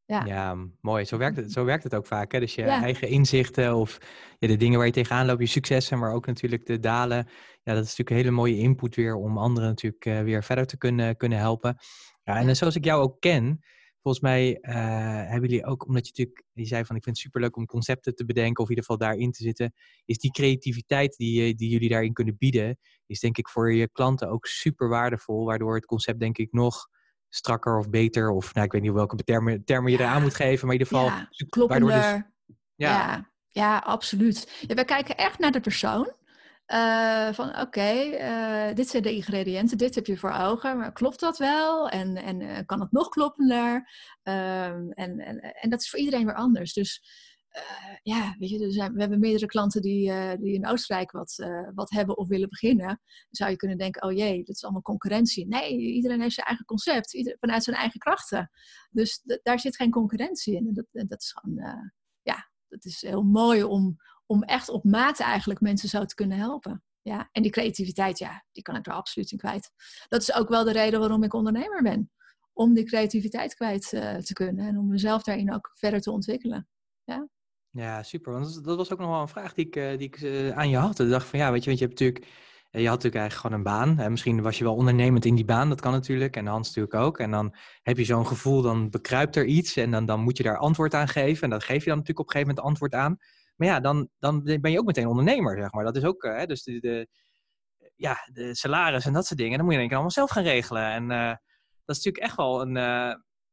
Ja. ja, mooi. Zo werkt het, zo werkt het ook vaak. Hè? Dus je eigen inzichten of ja, de dingen waar je tegenaan loopt, je successen, maar ook natuurlijk de dalen. Ja, dat is natuurlijk een hele mooie input weer om anderen natuurlijk uh, weer verder te kunnen, kunnen helpen. Ja, en zoals ik jou ook ken, volgens mij uh, hebben jullie ook, omdat je natuurlijk, je zei van ik vind het superleuk om concepten te bedenken of in ieder geval daarin te zitten, is die creativiteit die, die jullie daarin kunnen bieden, is denk ik voor je klanten ook super waardevol, waardoor het concept denk ik nog strakker of beter. Of nou, ik weet niet welke termen, termen je eraan moet geven. Maar in ieder geval. Ja, kloppender. Dus, ja. ja. Ja, absoluut. Ja, wij kijken echt naar de persoon. Uh, van oké, uh, dit zijn de ingrediënten, dit heb je voor ogen, maar klopt dat wel? En, en uh, kan het nog kloppender? Ehm, en, en, en dat is voor iedereen weer anders. Dus ja, weet je, er zijn, we hebben meerdere klanten die, die in Oostenrijk wat, wat hebben of willen beginnen. Dan zou je kunnen denken, oh jee, dat is allemaal concurrentie. Nee, iedereen heeft zijn eigen concept, ieder, vanuit zijn eigen krachten. Dus daar zit geen concurrentie in. En dat, dat is gewoon, ja, dat is heel mooi om, om echt op maat eigenlijk mensen zo te kunnen helpen. Ja, en die creativiteit, ja, die kan ik er absoluut in kwijt. Dat is ook wel de reden waarom ik ondernemer ben. Om die creativiteit kwijt te kunnen en om mezelf daarin ook verder te ontwikkelen. Ja. Ja, super. Want dat was ook nog wel een vraag die ik, eh, die ik eh, aan je had. Ik dacht van ja, weet je, want je hebt natuurlijk, eh, je had natuurlijk eigenlijk gewoon een baan. En misschien was je wel ondernemend in die baan, dat kan natuurlijk. En Hans natuurlijk ook. En dan heb je zo'n gevoel, dan bekruipt er iets. En dan, dan moet je daar antwoord aan geven. En dat geef je dan natuurlijk op een gegeven moment antwoord aan. Maar ja, dan, dan ben je ook meteen ondernemer, zeg maar. Dat is ook, hè, dus de, de, ja, de salaris en dat soort dingen. Dan moet je denk ik allemaal zelf gaan regelen. En dat is natuurlijk echt wel een,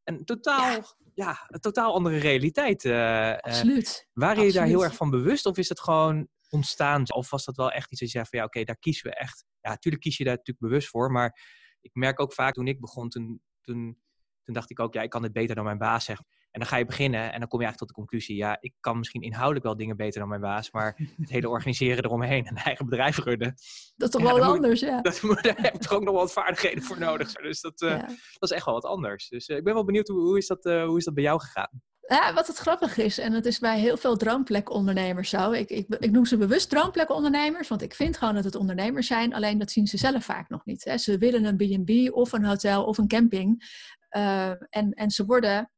een totaal ja, een totaal andere realiteit. Absoluut. waren je daar heel erg van bewust of is het gewoon ontstaan? Of was dat wel echt iets dat je zei van ja, oké, daar kiezen we echt. Ja, natuurlijk kies je daar natuurlijk bewust voor. Maar ik merk ook vaak toen ik begon, toen, toen, toen dacht ik ook, ja, ik kan dit beter dan mijn baas zeggen. En dan ga je beginnen en dan kom je eigenlijk tot de conclusie, ja, ik kan misschien inhoudelijk wel dingen beter dan mijn baas, maar het hele organiseren eromheen en eigen bedrijf runnen. Dat is toch wel anders, ja. Dat, daar heb ik toch ook nog wat vaardigheden voor nodig. Dus dat, uh, dat is echt wel wat anders. Dus uh, ik ben wel benieuwd, hoe, hoe, is dat, uh, hoe is dat bij jou gegaan? Ja, wat het grappig is, en het is bij heel veel droomplekondernemers zo. Ik, ik, ik noem ze bewust droomplekondernemers, want ik vind gewoon dat het ondernemers zijn. Alleen dat zien ze zelf vaak nog niet. Hè. Ze willen een B&B of een hotel of een camping. en, en ze worden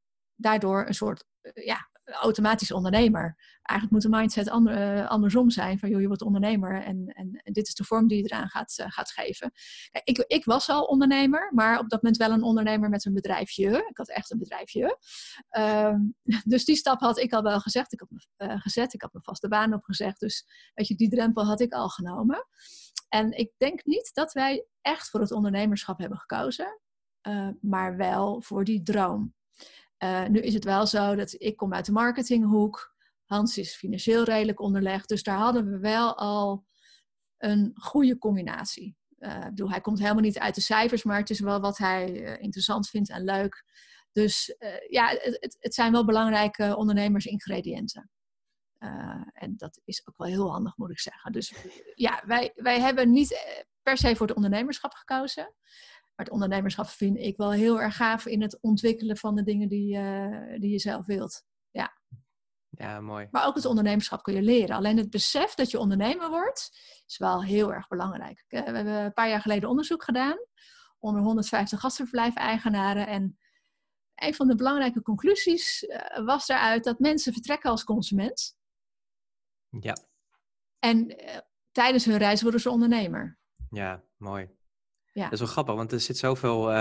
daardoor een soort eh, ja, automatisch ondernemer. Eigenlijk moet de mindset ander, uh, andersom zijn. Van joh, je wordt ondernemer en, en, dit is de vorm die je eraan gaat, uh, gaat geven. ik, ik was al ondernemer, maar op dat moment wel een ondernemer met een bedrijfje. Ik had echt een bedrijfje. Uh, dus die stap had ik al wel gezegd. Ik had me, gezet. Ik had mijn vaste baan opgezegd. Dus weet je, die drempel had ik al genomen. En ik denk niet dat wij echt voor het ondernemerschap hebben gekozen. maar wel voor die droom. Uh, nu is het wel zo dat ik kom uit de marketinghoek. Hans is financieel redelijk onderlegd. Dus daar hadden we wel al een goede combinatie. Uh, bedoel, hij komt helemaal niet uit de cijfers, maar het is wel wat hij uh, interessant vindt en leuk. Dus ja, het, het, zijn wel belangrijke ondernemersingrediënten. en dat is ook wel heel handig, moet ik zeggen. Dus ja, wij, wij hebben niet per se voor het ondernemerschap gekozen. Maar het ondernemerschap vind ik wel heel erg gaaf in het ontwikkelen van de dingen die, uh, die je zelf wilt. Ja. Ja, mooi. Maar ook het ondernemerschap kun je leren. Alleen het besef dat je ondernemer wordt, is wel heel erg belangrijk. Eh, we hebben een paar jaar geleden onderzoek gedaan onder 150 gastverblijf-eigenaren. En een van de belangrijke conclusies uh, was daaruit dat mensen vertrekken als consument. Ja. En tijdens hun reis worden ze ondernemer. Ja, mooi. Ja. Dat is wel grappig, want er zit zoveel uh,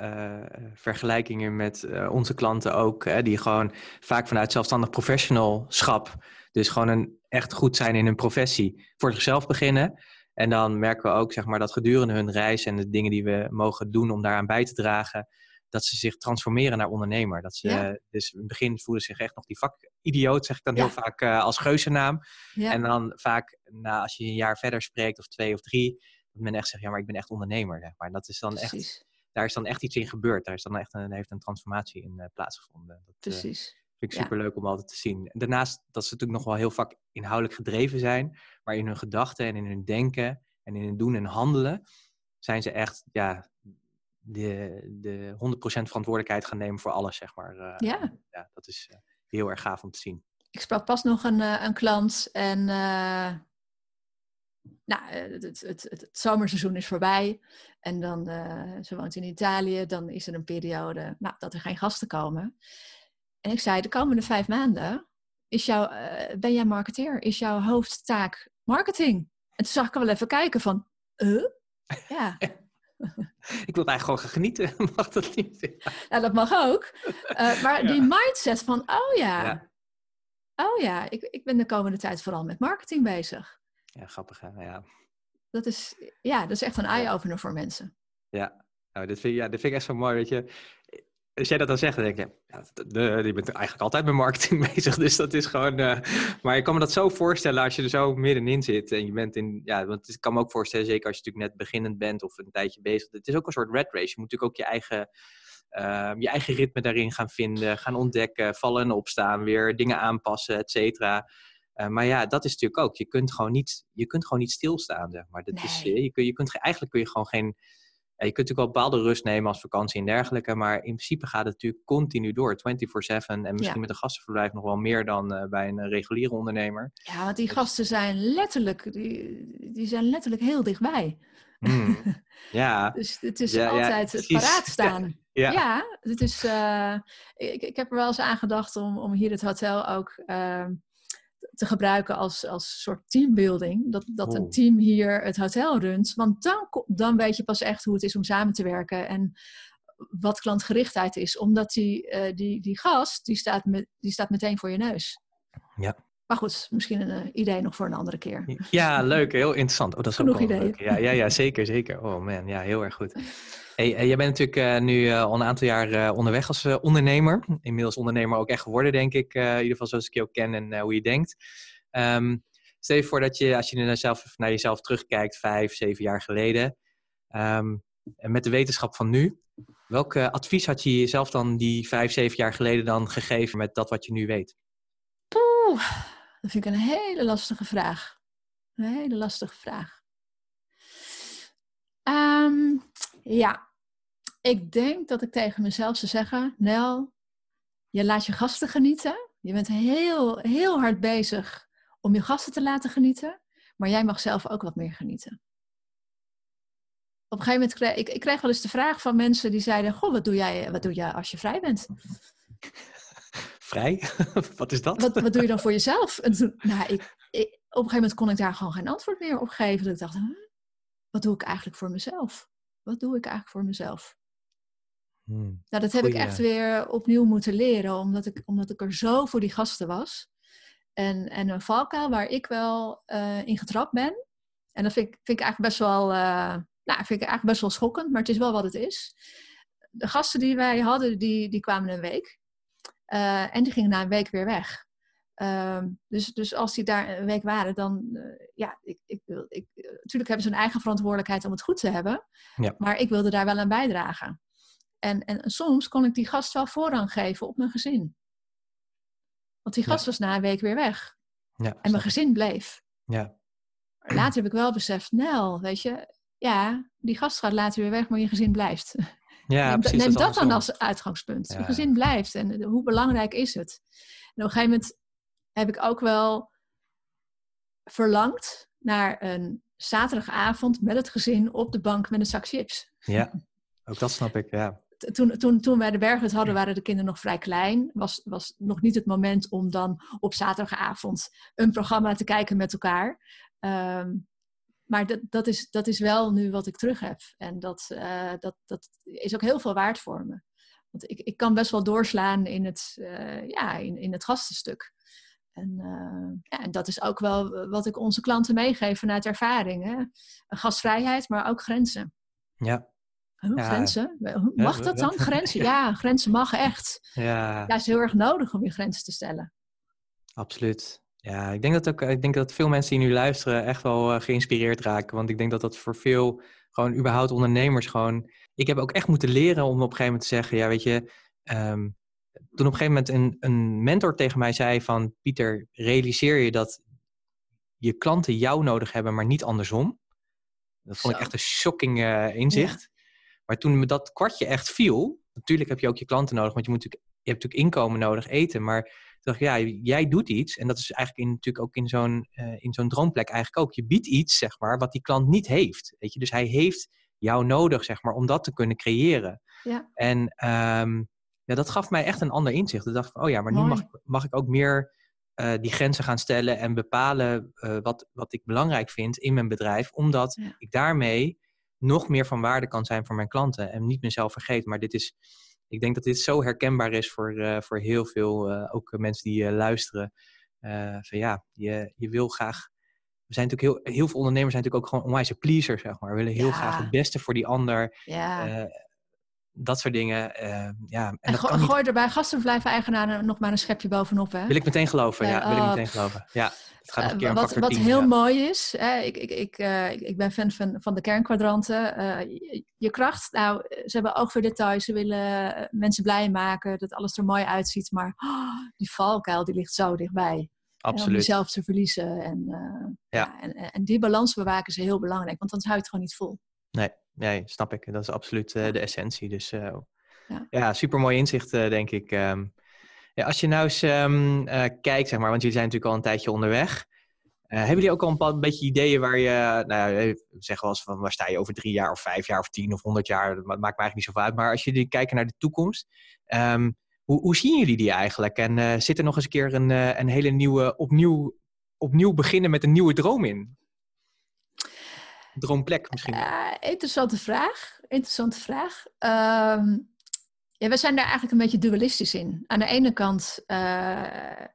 uh, vergelijkingen met uh, onze klanten ook, hè, die gewoon vaak vanuit zelfstandig professionalschap, dus gewoon een, echt goed zijn in hun professie, voor zichzelf beginnen. En dan merken we ook zeg maar, dat gedurende hun reis en de dingen die we mogen doen om daaraan bij te dragen, dat ze zich transformeren naar ondernemer. Dat ze, Dus in het begin voelen ze zich echt nog die vakidioot, zeg ik dan heel vaak als geuzennaam. Ja. En dan vaak, nou, als je een jaar verder spreekt, of twee of drie, dat men echt zegt, ja, maar ik ben echt ondernemer. Zeg maar. Dat is dan echt, daar is dan echt iets in gebeurd. Daar is dan echt een, heeft een transformatie in uh, plaatsgevonden. Dat, eh, Precies. vind ik super leuk om altijd te zien. Daarnaast dat ze natuurlijk nog wel heel vaak inhoudelijk gedreven zijn, maar in hun gedachten en in hun denken en in hun doen en handelen zijn ze echt ja, de, de 100% verantwoordelijkheid gaan nemen voor alles, zeg maar. Uh, ja. ja. Dat is uh, heel erg gaaf om te zien. Ik sprak pas nog een, uh, een klant en nou, het, het, het, het, zomerseizoen is voorbij. En dan, ze woont in Italië, dan is er een periode nou, dat er geen gasten komen. En ik zei, de komende vijf maanden is jouw, ben jij marketeer? Is jouw hoofdtaak marketing? En toen zag ik wel even kijken van, uh? Ja. ik wil eigenlijk gewoon gaan genieten. mag dat niet? Ja, dat mag ook. Maar die mindset van, oh ja, ja. oh ja, ik, ik ben de komende tijd vooral met marketing bezig. Ja, grappig hè? Ja. Dat is, ja, dat is echt een eye-opener voor mensen. Ja, nou, dit, vind, ja, dit vind ik echt zo mooi, weet je als jij dat dan zegt, dan denk je, ja, de, je bent eigenlijk altijd met marketing bezig. Dus dat is gewoon. Uh, maar ik kan me dat zo voorstellen als je er zo middenin zit. En je bent in. Ja, want ik kan me ook voorstellen, zeker als je natuurlijk net beginnend bent of een tijdje bezig. Het is ook een soort red race. Je moet natuurlijk ook je eigen. Uh, je eigen ritme daarin gaan vinden, gaan ontdekken, vallen en opstaan, weer dingen aanpassen, et cetera. Uh, maar ja, dat is natuurlijk ook. Je kunt gewoon niet, je kunt gewoon niet stilstaan, zeg maar. Dat nee. is, je, kun, je kunt, eigenlijk kun je gewoon geen je kunt natuurlijk wel bepaalde rust nemen als vakantie en dergelijke, maar in principe gaat het natuurlijk continu door, 24-7 en misschien met een gastenverblijf nog wel meer dan uh, bij een reguliere ondernemer. Ja, want die dus gasten zijn letterlijk, die, die zijn letterlijk heel dichtbij. Mm, ja. dus het is ja, altijd het paraat staan. Ja, ja het is, uh, ik, ik heb er wel eens aan gedacht om, om hier het hotel ook uh, te gebruiken als, als soort teambuilding. Dat, dat een team hier het hotel runt. Want dan, dan weet je pas echt hoe het is om samen te werken. En wat klantgerichtheid is. Omdat die, uh, die, die gast, die staat, met, die staat meteen voor je neus. Ja. Maar goed, misschien een uh, idee nog voor een andere keer. Ja, leuk. Heel interessant. Oh, dat is Genoeg ook ideeën. Leuk. Ja, ja, ja, zeker, zeker. Oh man, ja, heel erg goed. Hey, eh, jij bent natuurlijk uh, nu uh, al een aantal jaar onderweg als ondernemer. Inmiddels ondernemer ook echt geworden, denk ik. in ieder geval zoals ik je ook ken en hoe je denkt. Um, stel je voor dat je, als je naar, zelf, naar jezelf terugkijkt, vijf, zeven jaar geleden. Um, en met de wetenschap van nu. Welk advies had je jezelf dan die vijf, zeven jaar geleden dan gegeven met dat wat je nu weet? Oeh, dat vind ik een hele lastige vraag. Een hele lastige vraag. Um, ja, ik denk dat ik tegen mezelf zou zeggen: Nel, je laat je gasten genieten. Je bent heel, heel hard bezig om je gasten te laten genieten, maar jij mag zelf ook wat meer genieten. Op een gegeven moment kreeg ik, ik kreeg wel eens de vraag van mensen die zeiden: Goh, wat doe jij, wat doe jij als je vrij bent? Vrij? wat is dat? Wat, wat doe je dan voor jezelf? En toen, nou, ik, ik, op een gegeven moment kon ik daar gewoon geen antwoord meer op geven. Dat ik dacht: wat doe ik eigenlijk voor mezelf? Wat doe ik eigenlijk voor mezelf? Hmm. Nou, dat heb ik echt weer opnieuw moeten leren, omdat ik, omdat ik er zo voor die gasten was. En, en een valkuil waar ik wel uh, in getrapt ben. En dat vind ik, vind ik eigenlijk best wel, uh, nou, vind ik eigenlijk best wel schokkend, maar het is wel wat het is. De gasten die wij hadden, die, die kwamen een week. Uh, en die gingen na een week weer weg. Ehm, dus, dus als die daar een week waren, dan, uh, ja, ik, ik, ik, natuurlijk hebben ze een eigen verantwoordelijkheid om het goed te hebben. Ja. Maar ik wilde daar wel aan bijdragen. En, en, soms kon ik die gast wel voorrang geven op mijn gezin. Want die gast was na een week weer weg. Ja, en mijn gezin bleef. Ja. Later heb ik wel beseft, Nel, weet je, ja, die gast gaat later weer weg, maar je gezin blijft. Ja, neem precies, neem dat, dat dan als uitgangspunt. Je gezin blijft en hoe belangrijk is het? En op een gegeven moment heb ik ook wel verlangd naar een zaterdagavond met het gezin op de bank met een zak chips. Ja, ook dat snap ik, ja. Toen, toen, toen wij de berghut hadden, waren de kinderen nog vrij klein. Was, was nog niet het moment om dan op zaterdagavond een programma te kijken met elkaar. Ehm, maar dat, dat, is, dat is wel nu wat ik terug heb. En dat, uh, dat, dat is ook heel veel waard voor me. Want ik, ik kan best wel doorslaan in het, uh, ja, in, in het gastenstuk. En, uh, ja, en dat is ook wel wat ik onze klanten meegeef vanuit ervaring. Hè? Gastvrijheid, maar ook grenzen. Ja. Huh, ja. Grenzen? Mag dat dan? Grenzen? Ja, grenzen mag echt. Ja. ja, het is heel erg nodig om je grenzen te stellen. Absoluut. Ja, ik denk dat, ook, ik denk dat veel mensen die nu luisteren echt wel uh, geïnspireerd raken. Want ik denk dat dat voor veel, gewoon überhaupt ondernemers gewoon... Ik heb ook echt moeten leren om op een gegeven moment te zeggen, ja weet je... Um, toen op een gegeven moment een, een mentor tegen mij zei van... Pieter, realiseer je dat je klanten jou nodig hebben, maar niet andersom? Dat vond ik echt een shocking inzicht. Maar toen me dat kwartje echt viel, natuurlijk heb je ook je klanten nodig, want je, moet natuurlijk, je hebt natuurlijk inkomen nodig, eten. Maar dacht ik, ja, jij doet iets. En dat is eigenlijk in, natuurlijk ook in zo'n, in zo'n droomplek eigenlijk ook. Je biedt iets, zeg maar, wat die klant niet heeft. Weet je? Dus hij heeft jou nodig, zeg maar, om dat te kunnen creëren. Ja. En ehm, ja, dat gaf mij echt een ander inzicht. Ik dacht van, oh ja, maar nu mag, mag ik ook meer uh, die grenzen gaan stellen en bepalen uh, wat, wat ik belangrijk vind in mijn bedrijf, omdat ik daarmee nog meer van waarde kan zijn voor mijn klanten en niet mezelf vergeet. Maar dit is, ik denk dat dit zo herkenbaar is voor, uh, voor heel veel, ook mensen die luisteren. van ja, je, je wil graag we zijn natuurlijk heel, heel veel ondernemers zijn natuurlijk ook gewoon onwijs pleaser, zeg maar. We willen heel graag het beste voor die ander. Ja dat soort dingen. Uh, ja, en, en dat go gooi er bij gastenverblijven-eigenaren nog maar een schepje bovenop, hè? Wil ik meteen geloven, ja. Wil ik meteen geloven, ja. Het gaat nog een keer een wat wat heel mooi is, hè, ik, ik, ik, uh, ik, ben fan van, van de kernkwadranten. Je, je, kracht, nou, ze hebben oog voor details. Ze willen mensen blij maken, dat alles er mooi uitziet. Maar oh, die valkuil, die ligt zo dichtbij. Absoluut. om jezelf te verliezen. En, ja. ja en, en die balans bewaken is heel belangrijk, want anders houdt het gewoon niet vol. Nee, nee, snap ik. Dat is absoluut uh, de essentie. Dus uh, ja. ja, super mooi inzicht, uh, denk ik. Um, ja, als je nou eens um, kijkt, zeg maar, want jullie zijn natuurlijk al een tijdje onderweg. hebben jullie ook al een, beetje ideeën waar je, nou ja, zeg wel eens van waar sta je over drie jaar of vijf jaar of tien of honderd jaar? Dat maakt me eigenlijk niet zoveel uit. Maar als jullie kijken naar de toekomst, um, hoe, hoe, zien jullie die eigenlijk? En zit er nog eens een keer een, een hele nieuwe, opnieuw, opnieuw beginnen met een nieuwe droom in? Droomplek misschien? Uh, interessante vraag. Interessante vraag. Uh, ja, we zijn daar eigenlijk een beetje dualistisch in. Aan de ene kant uh,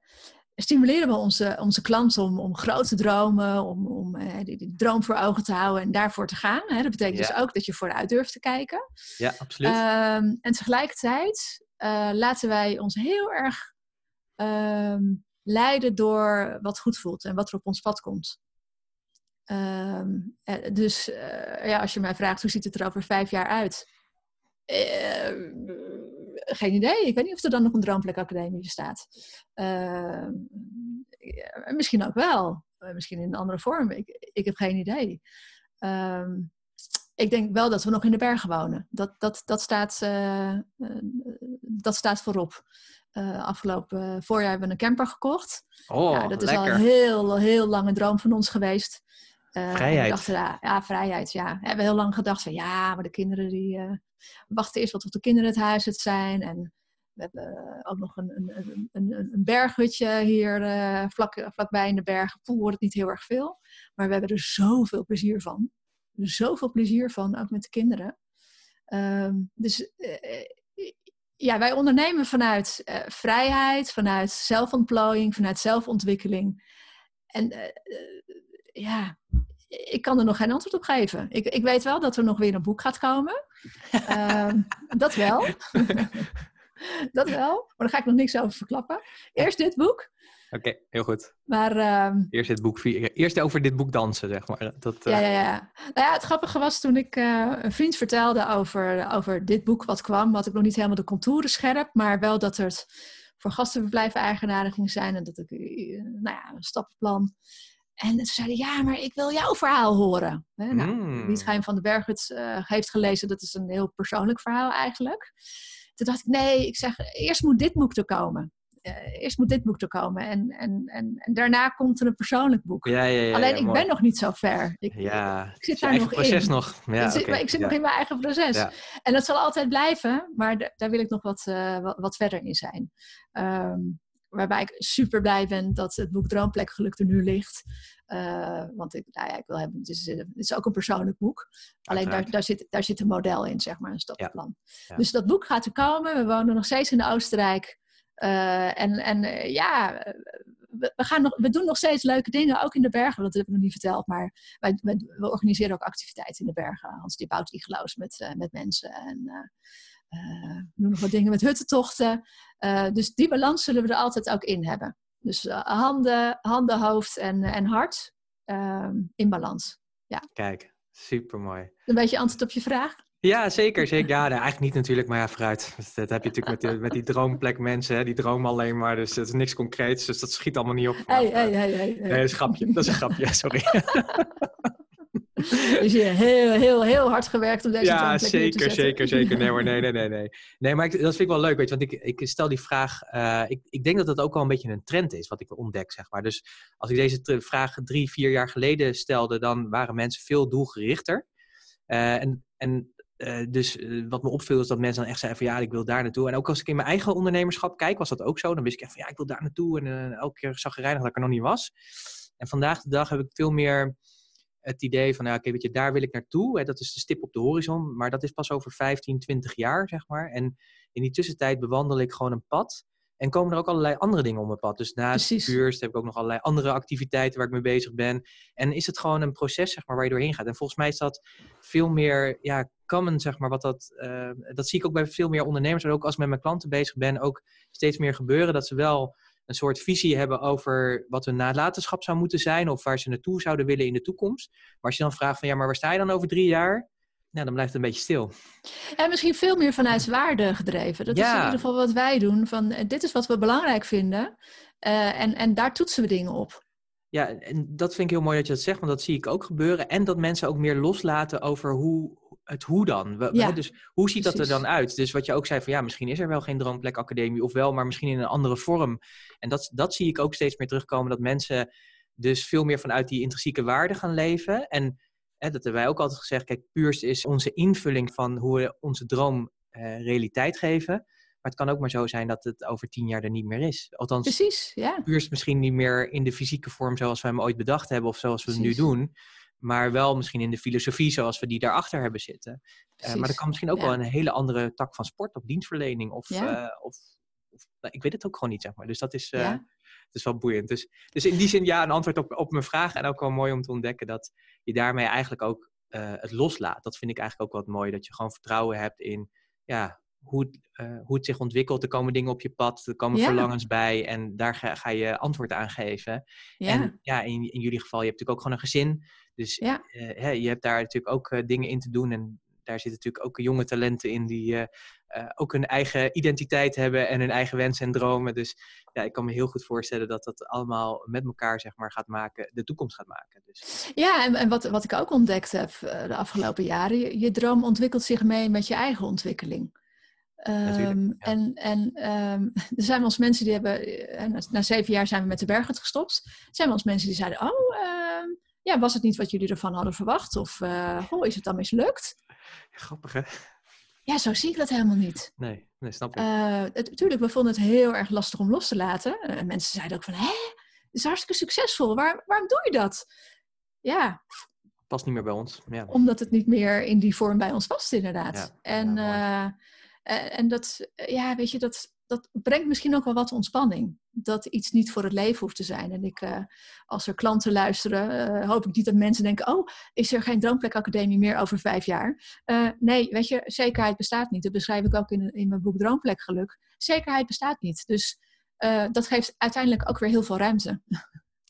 stimuleren we onze, onze klanten om, om grote dromen, om, om uh, die, die, droom voor ogen te houden en daarvoor te gaan. Hè? Dat betekent dus ook dat je vooruit durft te kijken. Ja, absoluut. Ehm, en tegelijkertijd laten wij ons heel erg ehm, leiden door wat goed voelt en wat er op ons pad komt. Ehm, eh, dus eh, ja, als je mij vraagt hoe ziet het er over vijf jaar uit? Uh, geen idee. Ik weet niet of er dan nog een Droomplekacademie bestaat. Uh, misschien ook wel. Eh, misschien in een andere vorm. Ik, ik heb geen idee. Ehm, ik denk wel dat we nog in de bergen wonen. Dat, dat, dat, staat, dat staat voorop. afgelopen voorjaar hebben we een camper gekocht. Oh, ja, dat is al een heel, heel lange droom van ons geweest. Uh, vrijheid. Dachten, ja, ja, vrijheid, ja. We hebben heel lang gedacht van ja, maar de kinderen die uh, wachten eerst wat tot de kinderen het huis het zijn. En we hebben ook nog een, een, een, een berghutje hier uh, vlak, vlakbij in de bergen. Poel wordt het niet heel erg veel. Maar we hebben er zoveel plezier van. Er zoveel plezier van, ook met de kinderen. Um, dus ja, wij ondernemen vanuit vrijheid, vanuit zelfontplooiing, vanuit zelfontwikkeling. En ja, ik kan er nog geen antwoord op geven. Ik, ik weet wel dat er nog weer een boek gaat komen. Ehm, dat wel. dat wel. Maar daar ga ik nog niks over verklappen. Eerst dit boek. Oké, heel goed. Maar, uh, eerst, dit boek, eerst over dit boek dansen, zeg maar. Dat, uh... ja, ja, ja. Nou ja, het grappige was toen ik uh, een vriend vertelde over, over dit boek wat kwam, had ik nog niet helemaal de contouren scherp, maar wel dat het voor gastenverblijven eigenaren ging zijn en dat ik, eh, nou ja, een stappenplan en ze zeiden, ja, maar ik wil jouw verhaal horen. Hè? Nou, mm. Geheim van de Berg het uh, heeft gelezen, dat is een heel persoonlijk verhaal eigenlijk. Toen dacht ik, nee, ik zeg, eerst moet dit boek er komen. Uh, eerst moet dit boek er komen. En, en, en, en daarna komt er een persoonlijk boek. Ja, ja, ja, Alleen ik ben nog niet zo ver. Ik, ja, ik zit daar nog proces in. Nog. Ja, ik zit, ik zit nog in mijn eigen proces. En dat zal altijd blijven, maar daar wil ik nog wat, uh, wat, wat, verder in zijn. Um, waarbij ik super blij ben dat het boek Droomplek geluk er nu ligt. Uh, want ik, nou ja, ik wil hebben, het, is, het is ook een persoonlijk boek. Alleen daar, daar, zit, daar zit een model in, zeg maar, een stappenplan. Dus dat boek gaat er komen. We wonen nog steeds in Oostenrijk. Uh, en en uh, ja, we, we, gaan nog, we doen nog steeds leuke dingen, ook in de bergen. Dat heb ik nog niet verteld, maar wij, wij we organiseren ook activiteiten in de bergen. Hans die bouwt igloos met, met mensen. En uh, we doen nog wat dingen met huttentochten. Uh, dus die balans zullen we er altijd ook in hebben. Dus uh, handen, handen, hoofd en, en hart ehm, in balans. Ja. Kijk, super mooi. Een beetje antwoord op je vraag? Ja, zeker. zeker. Ja, eigenlijk niet natuurlijk, maar ja, vooruit. Dat heb je natuurlijk met, die, met die droomplek mensen, hè, die dromen alleen maar. Dus het is niks concreets, dus dat schiet allemaal niet op. Hey, hey, hey, hey, Nee, dat is een grapje. Dat is een grapje, sorry. dus je heel, heel, heel hard gewerkt om deze ja, zeker, te zeker, zeker. Nee, maar nee, nee, nee, nee. Nee, maar ik, dat vind ik wel leuk, weet je, want ik, ik stel die vraag. Uh, ik, ik denk dat dat ook wel een beetje een trend is, wat ik ontdek, zeg maar. Dus als ik deze vraag drie, vier jaar geleden stelde, dan waren mensen veel doelgerichter. Uh, en, en uh, dus wat me opviel is dat mensen dan echt zeiden van ja, ik wil daar naartoe. En ook als ik in mijn eigen ondernemerschap kijk, was dat ook zo. Dan wist ik echt van ja, ik wil daar naartoe. En elke keer zag je reinig dat ik er nog niet was. En vandaag de dag heb ik veel meer het idee van, nou, oké, weet je, daar wil ik naartoe. Hè, dat is de stip op de horizon, maar dat is pas over 15, 20 jaar, zeg maar. En in die tussentijd bewandel ik gewoon een pad. En komen er ook allerlei andere dingen op mijn pad. Dus naast Precies. heb ik ook nog allerlei andere activiteiten waar ik mee bezig ben. En is het gewoon een proces, zeg maar, waar je doorheen gaat. En volgens mij is dat veel meer, ja, common, zeg maar. Wat dat, uh, dat zie ik ook bij veel meer ondernemers. En ook als ik met mijn klanten bezig ben, ook steeds meer gebeuren. Dat ze wel een soort visie hebben over wat hun nalatenschap zou moeten zijn of waar ze naartoe zouden willen in de toekomst. Maar als je dan vraagt van ja, maar waar sta je dan over drie jaar? Nou, dan blijft het een beetje stil. En misschien veel meer vanuit waarde gedreven. Dat is in ieder geval wat wij doen. Van, eh, dit is wat we belangrijk vinden. Uh, en, en daar toetsen we dingen op. Ja, en dat vind ik heel mooi dat je dat zegt, want dat zie ik ook gebeuren. En dat mensen ook meer loslaten over hoe, het hoe dan. Ja, dus hoe ziet dat er dan uit? Dus wat je ook zei van ja, misschien is er wel geen Droomplek Academie of wel, maar misschien in een andere vorm. En dat, dat zie ik ook steeds meer terugkomen, dat mensen dus veel meer vanuit die intrinsieke waarde gaan leven. En hè, dat hebben wij ook altijd gezegd, kijk, puurst is onze invulling van hoe we onze droom eh, realiteit geven. Maar het kan ook maar zo zijn dat het over tien jaar er niet meer is. Althans, Precies, ja. puurst misschien niet meer in de fysieke vorm zoals wij hem ooit bedacht hebben of zoals we het nu doen maar wel misschien in de filosofie zoals we die daarachter hebben zitten. Uh, maar er kan misschien ook wel een hele andere tak van sport of dienstverlening of, uh, of, nou, ik weet het ook gewoon niet, zeg maar. Dus dat is, uh, dat is wel boeiend. Dus, dus in die zin ja, een antwoord op, op mijn vraag en ook wel mooi om te ontdekken dat je daarmee eigenlijk ook het loslaat. Dat vind ik eigenlijk ook wat mooi, dat je gewoon vertrouwen hebt in ja, hoe, het, hoe het zich ontwikkelt. Er komen dingen op je pad, er komen verlangens bij en daar ga, ga, je antwoord aan geven. Ja. En ja, in, in jullie geval, je hebt natuurlijk ook gewoon een gezin. Dus ja. uh, je hebt daar natuurlijk ook uh, dingen in te doen. En daar zitten natuurlijk ook jonge talenten in die ook hun eigen identiteit hebben en hun eigen wensen en dromen. Dus ja, ik kan me heel goed voorstellen dat dat allemaal met elkaar zeg maar, gaat maken, de toekomst gaat maken. Dus. Ja, en, en wat, wat ik ook ontdekt heb de afgelopen jaren, je, je droom ontwikkelt zich mee met je eigen ontwikkeling. Um, En, en um, er zijn wel eens mensen die hebben, na, na, zeven jaar zijn we met de bergen gestopt. Er zijn wel eens mensen die zeiden, oh, uh, ja, was het niet wat jullie ervan hadden verwacht? Of uh, oh, is het dan mislukt? Grappig, hè? Ja, zo zie ik dat helemaal niet. Nee, nee snap ik. Natuurlijk, we vonden het heel erg lastig om los te laten. Mensen zeiden ook van, hè, het is hartstikke succesvol. Waar, waarom doe je dat? Ja. Past niet meer bij ons. Ja. Omdat het niet meer in die vorm bij ons past, inderdaad. Ja, en, ja, en dat, ja, weet je, dat, dat brengt misschien ook wel wat ontspanning. Dat iets niet voor het leven hoeft te zijn. En ik, uh, als er klanten luisteren, uh, hoop ik niet dat mensen denken: Oh, is er geen Droomplek meer over vijf jaar? Uh, nee, weet je, zekerheid bestaat niet. Dat beschrijf ik ook in, in mijn boek Droomplek Geluk. Zekerheid bestaat niet. Dus dat geeft uiteindelijk ook weer heel veel ruimte.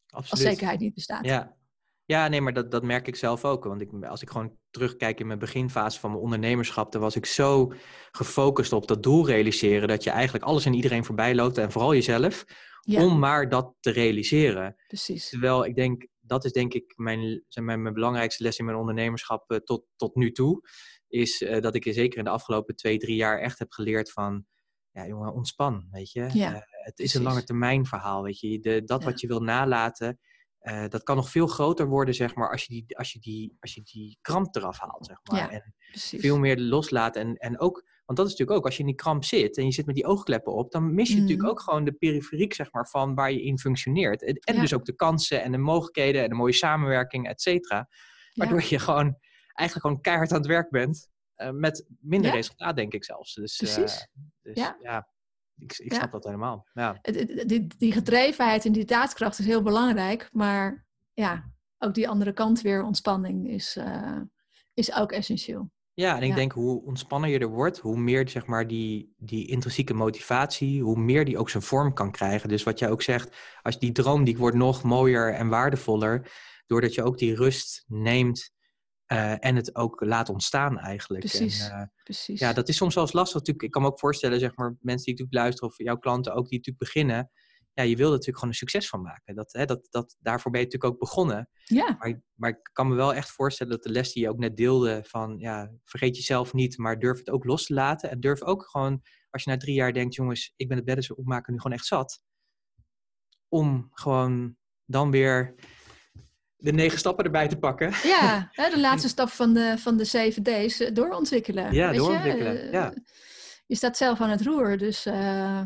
Absoluut. Als zekerheid niet bestaat. Ja, ja, nee, maar dat, dat merk ik zelf ook. Want ik, als ik gewoon terugkijk in mijn beginfase van mijn ondernemerschap, dan was ik zo gefocust op dat doel realiseren, dat je eigenlijk alles en iedereen voorbij loopt en vooral jezelf, om maar dat te realiseren. Precies. Terwijl ik denk, dat is denk ik mijn, mijn, mijn belangrijkste les in mijn ondernemerschap uh, tot, tot nu toe, is uh, dat ik zeker in de afgelopen twee, drie jaar echt heb geleerd van, ja jongen, ontspan, weet je. Ja, uh, het is een lange termijn verhaal, weet je. De, dat wat je wil nalaten, uh, dat kan nog veel groter worden, zeg maar, als je die, als je die, als je die kramp eraf haalt, zeg maar. Ja, en precies. veel meer loslaat. En, en ook, want dat is natuurlijk ook, als je in die kramp zit en je zit met die oogkleppen op, dan mis je mm. natuurlijk ook gewoon de periferiek, zeg maar, van waar je in functioneert. En, en ja. dus ook de kansen en de mogelijkheden en de mooie samenwerking, et cetera. Waardoor je gewoon eigenlijk gewoon keihard aan het werk bent. Uh, met minder resultaat, denk ik zelfs. Dus, uh, dus ja. Ik, ik snap dat helemaal. Ja. Die, die gedrevenheid en die daadkracht is heel belangrijk. Maar ja, ook die andere kant weer, ontspanning, is, uh, is ook essentieel. Ja, en ik denk hoe ontspanner je er wordt, hoe meer zeg maar, die, die intrinsieke motivatie, hoe meer die ook zijn vorm kan krijgen. Dus wat jij ook zegt, als die droom die wordt nog mooier en waardevoller, doordat je ook die rust neemt uh, en het ook laat ontstaan eigenlijk. Precies, en, uh, precies. Ja, dat is soms wel eens lastig natuurlijk. Ik kan me ook voorstellen, zeg maar, mensen die natuurlijk luisteren of jouw klanten ook die natuurlijk beginnen. ja, je wil er natuurlijk gewoon een succes van maken. Dat, hè, dat, dat, daarvoor ben je natuurlijk ook begonnen. Ja. Maar, maar ik kan me wel echt voorstellen dat de les die je ook net deelde van ja, vergeet jezelf niet, maar durf het ook los te laten. En durf ook gewoon, als je na drie jaar denkt, jongens, ik ben het bedden opmaken nu gewoon echt zat. Om gewoon dan weer de negen stappen erbij te pakken. Ja, de laatste stap van de, van de zeven D's, eh, doorontwikkelen. Ja, doorontwikkelen. Je? Ja. Eh, je staat zelf aan het roer, dus uh,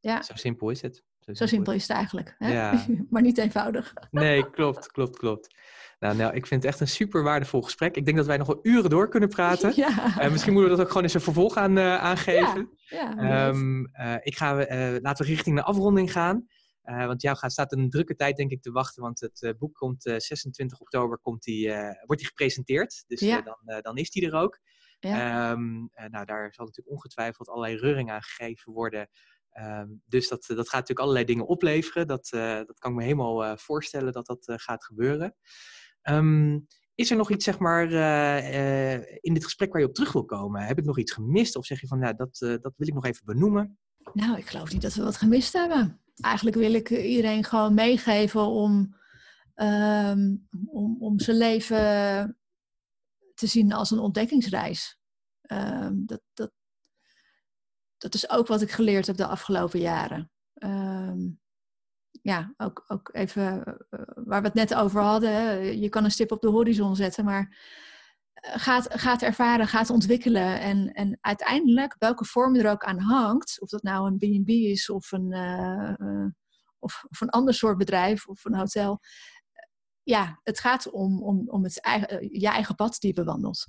ja. Zo simpel is het. Zo, simpel, is het eigenlijk. Hè? Ja. maar niet eenvoudig. Nee, klopt, klopt, klopt. Nou, nou, ik vind het echt een super waardevol gesprek. Ik denk dat wij nog wel uren door kunnen praten. Ja. Uh, misschien moeten we dat ook gewoon eens een vervolg aan, uh, aangeven. Ja, ja um, uh, ik ga, laten we richting de afronding gaan. Want jou gaat, staat een drukke tijd denk ik te wachten. Want het boek komt 26 oktober komt die, wordt die gepresenteerd. Dus dan, dan is die er ook. Ja. Um, nou, daar zal natuurlijk ongetwijfeld allerlei reuring aan gegeven worden. Um, dus dat, dat gaat natuurlijk allerlei dingen opleveren. Dat, dat kan ik me helemaal voorstellen dat dat gaat gebeuren. Um, is er nog iets, zeg maar, in dit gesprek waar je op terug wil komen? Heb ik nog iets gemist? Of zeg je van, nou, dat, dat wil ik nog even benoemen? Nou, ik geloof niet dat we wat gemist hebben. Eigenlijk wil ik iedereen gewoon meegeven om, um, om, om zijn leven te zien als een ontdekkingsreis. Um, dat, dat, dat is ook wat ik geleerd heb de afgelopen jaren. Um, ja, ook, ook even uh, waar we het net over hadden. Je kan een stip op de horizon zetten, maar gaat, gaat ervaren, gaat ontwikkelen. En, en uiteindelijk, welke vorm er ook aan hangt, of dat nou een B&B is of een, uh, of, of, een ander soort bedrijf of een hotel. Ja, het gaat om, om, om het eigen, je eigen pad die je bewandelt.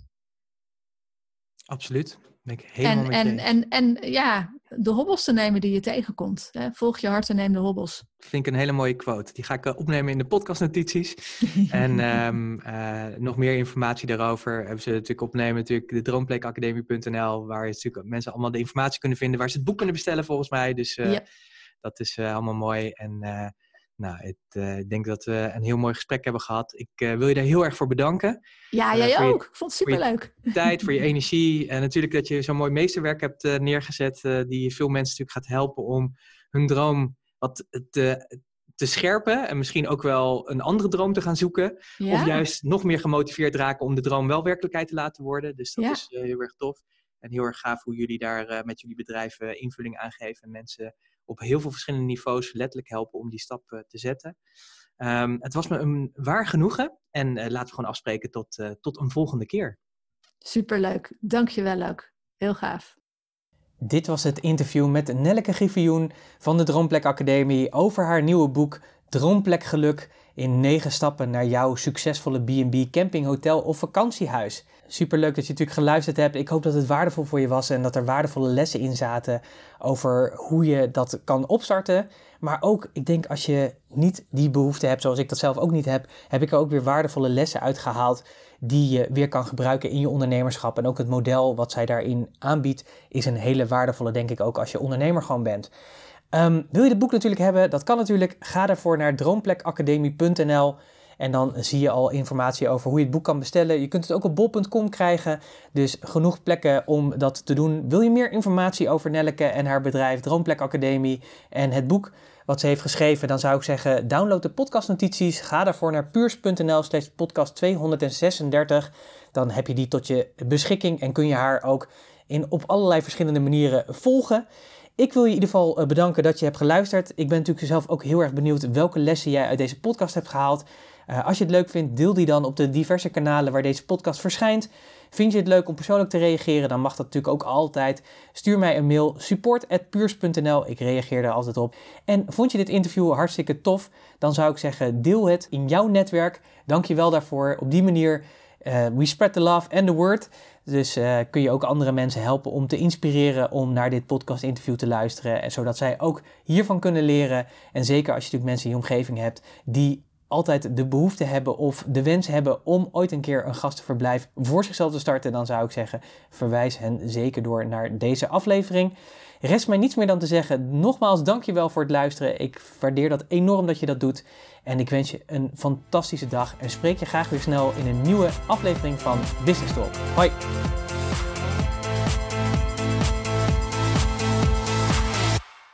Absoluut. Ben ik helemaal en, en, en, en ja, de hobbels te nemen die je tegenkomt. Hè? Volg je hart en neem de hobbels. Vind ik een hele mooie quote. Die ga ik uh, opnemen in de podcastnotities. en um, uh, nog meer informatie daarover hebben ze natuurlijk opnemen. Natuurlijk de droomplekacademie.nl, waar natuurlijk mensen allemaal de informatie kunnen vinden. Waar ze het boek kunnen bestellen volgens mij. Dus uh, yep. dat is allemaal mooi. En nou, het, uh, ik denk dat we een heel mooi gesprek hebben gehad. Ik uh, wil je daar heel erg voor bedanken. Ja, uh, jij ook. ik vond het superleuk. Voor je tijd, voor je energie. En natuurlijk dat je zo'n mooi meesterwerk hebt neergezet. die veel mensen natuurlijk gaat helpen om hun droom wat te, te scherpen. En misschien ook wel een andere droom te gaan zoeken. Ja. Of juist nog meer gemotiveerd raken om de droom wel werkelijkheid te laten worden. Dus dat ja. is heel erg tof. En heel erg gaaf hoe jullie daar met jullie bedrijven invulling aan geven. En mensen op heel veel verschillende niveaus letterlijk helpen om die stap uh, te zetten. Um, het was me een waar genoegen en uh, laten we gewoon afspreken tot, uh, tot een volgende keer. Superleuk, dankjewel ook. Heel gaaf. Dit was het interview met Nelleke Griffioen van de Droomplek Academie over haar nieuwe boek Droomplek Geluk in negen stappen naar jouw succesvolle B&B camping, hotel of vakantiehuis. Superleuk dat je natuurlijk geluisterd hebt. Ik hoop dat het waardevol voor je was en dat er waardevolle lessen in zaten over hoe je dat kan opstarten. Maar ook, ik denk als je niet die behoefte hebt, zoals ik dat zelf ook niet heb, heb ik er ook weer waardevolle lessen uitgehaald die je weer kan gebruiken in je ondernemerschap. En ook het model wat zij daarin aanbiedt is een hele waardevolle, denk ik ook, als je ondernemer gewoon bent. Um, wil je het boek natuurlijk hebben? Dat kan natuurlijk. Ga daarvoor naar droomplekacademie.nl en dan zie je al informatie over hoe je het boek kan bestellen. Je kunt het ook op bol.com krijgen. Dus genoeg plekken om dat te doen. Wil je meer informatie over Nelleke en haar bedrijf Droomplek Academie en het boek wat ze heeft geschreven, dan zou ik zeggen: download de podcastnotities. Ga daarvoor naar puurs.nl slash podcast 236. Dan heb je die tot je beschikking en kun je haar ook in, op allerlei verschillende manieren volgen. Ik wil je in ieder geval eh, bedanken dat je hebt geluisterd. Ik ben natuurlijk zelf ook heel erg benieuwd welke lessen jij uit deze podcast hebt gehaald. Uh, als je het leuk vindt, deel die dan op de diverse kanalen waar deze podcast verschijnt. Vind je het leuk om persoonlijk te reageren, dan mag dat natuurlijk ook altijd. Stuur mij een mail support@puurs.nl. Ik reageer daar altijd op. En vond je dit interview hartstikke tof? Dan zou ik zeggen, deel het in jouw netwerk. Dank je wel daarvoor. Op die manier uh, we spread the love and the word. Dus uh, kun je ook andere mensen helpen om te inspireren om naar dit podcast interview te luisteren. En zodat zij ook hiervan kunnen leren. En zeker als je natuurlijk mensen in je omgeving hebt die altijd de behoefte hebben of de wens hebben om ooit een keer een gastenverblijf voor zichzelf te starten, dan zou ik zeggen, verwijs hen zeker door naar deze aflevering. Rest mij niets meer dan te zeggen, nogmaals dankjewel voor het luisteren. Ik waardeer dat enorm dat je dat doet. En ik wens je een fantastische dag en spreek je graag weer snel in een nieuwe aflevering van Business Talk. Hoi!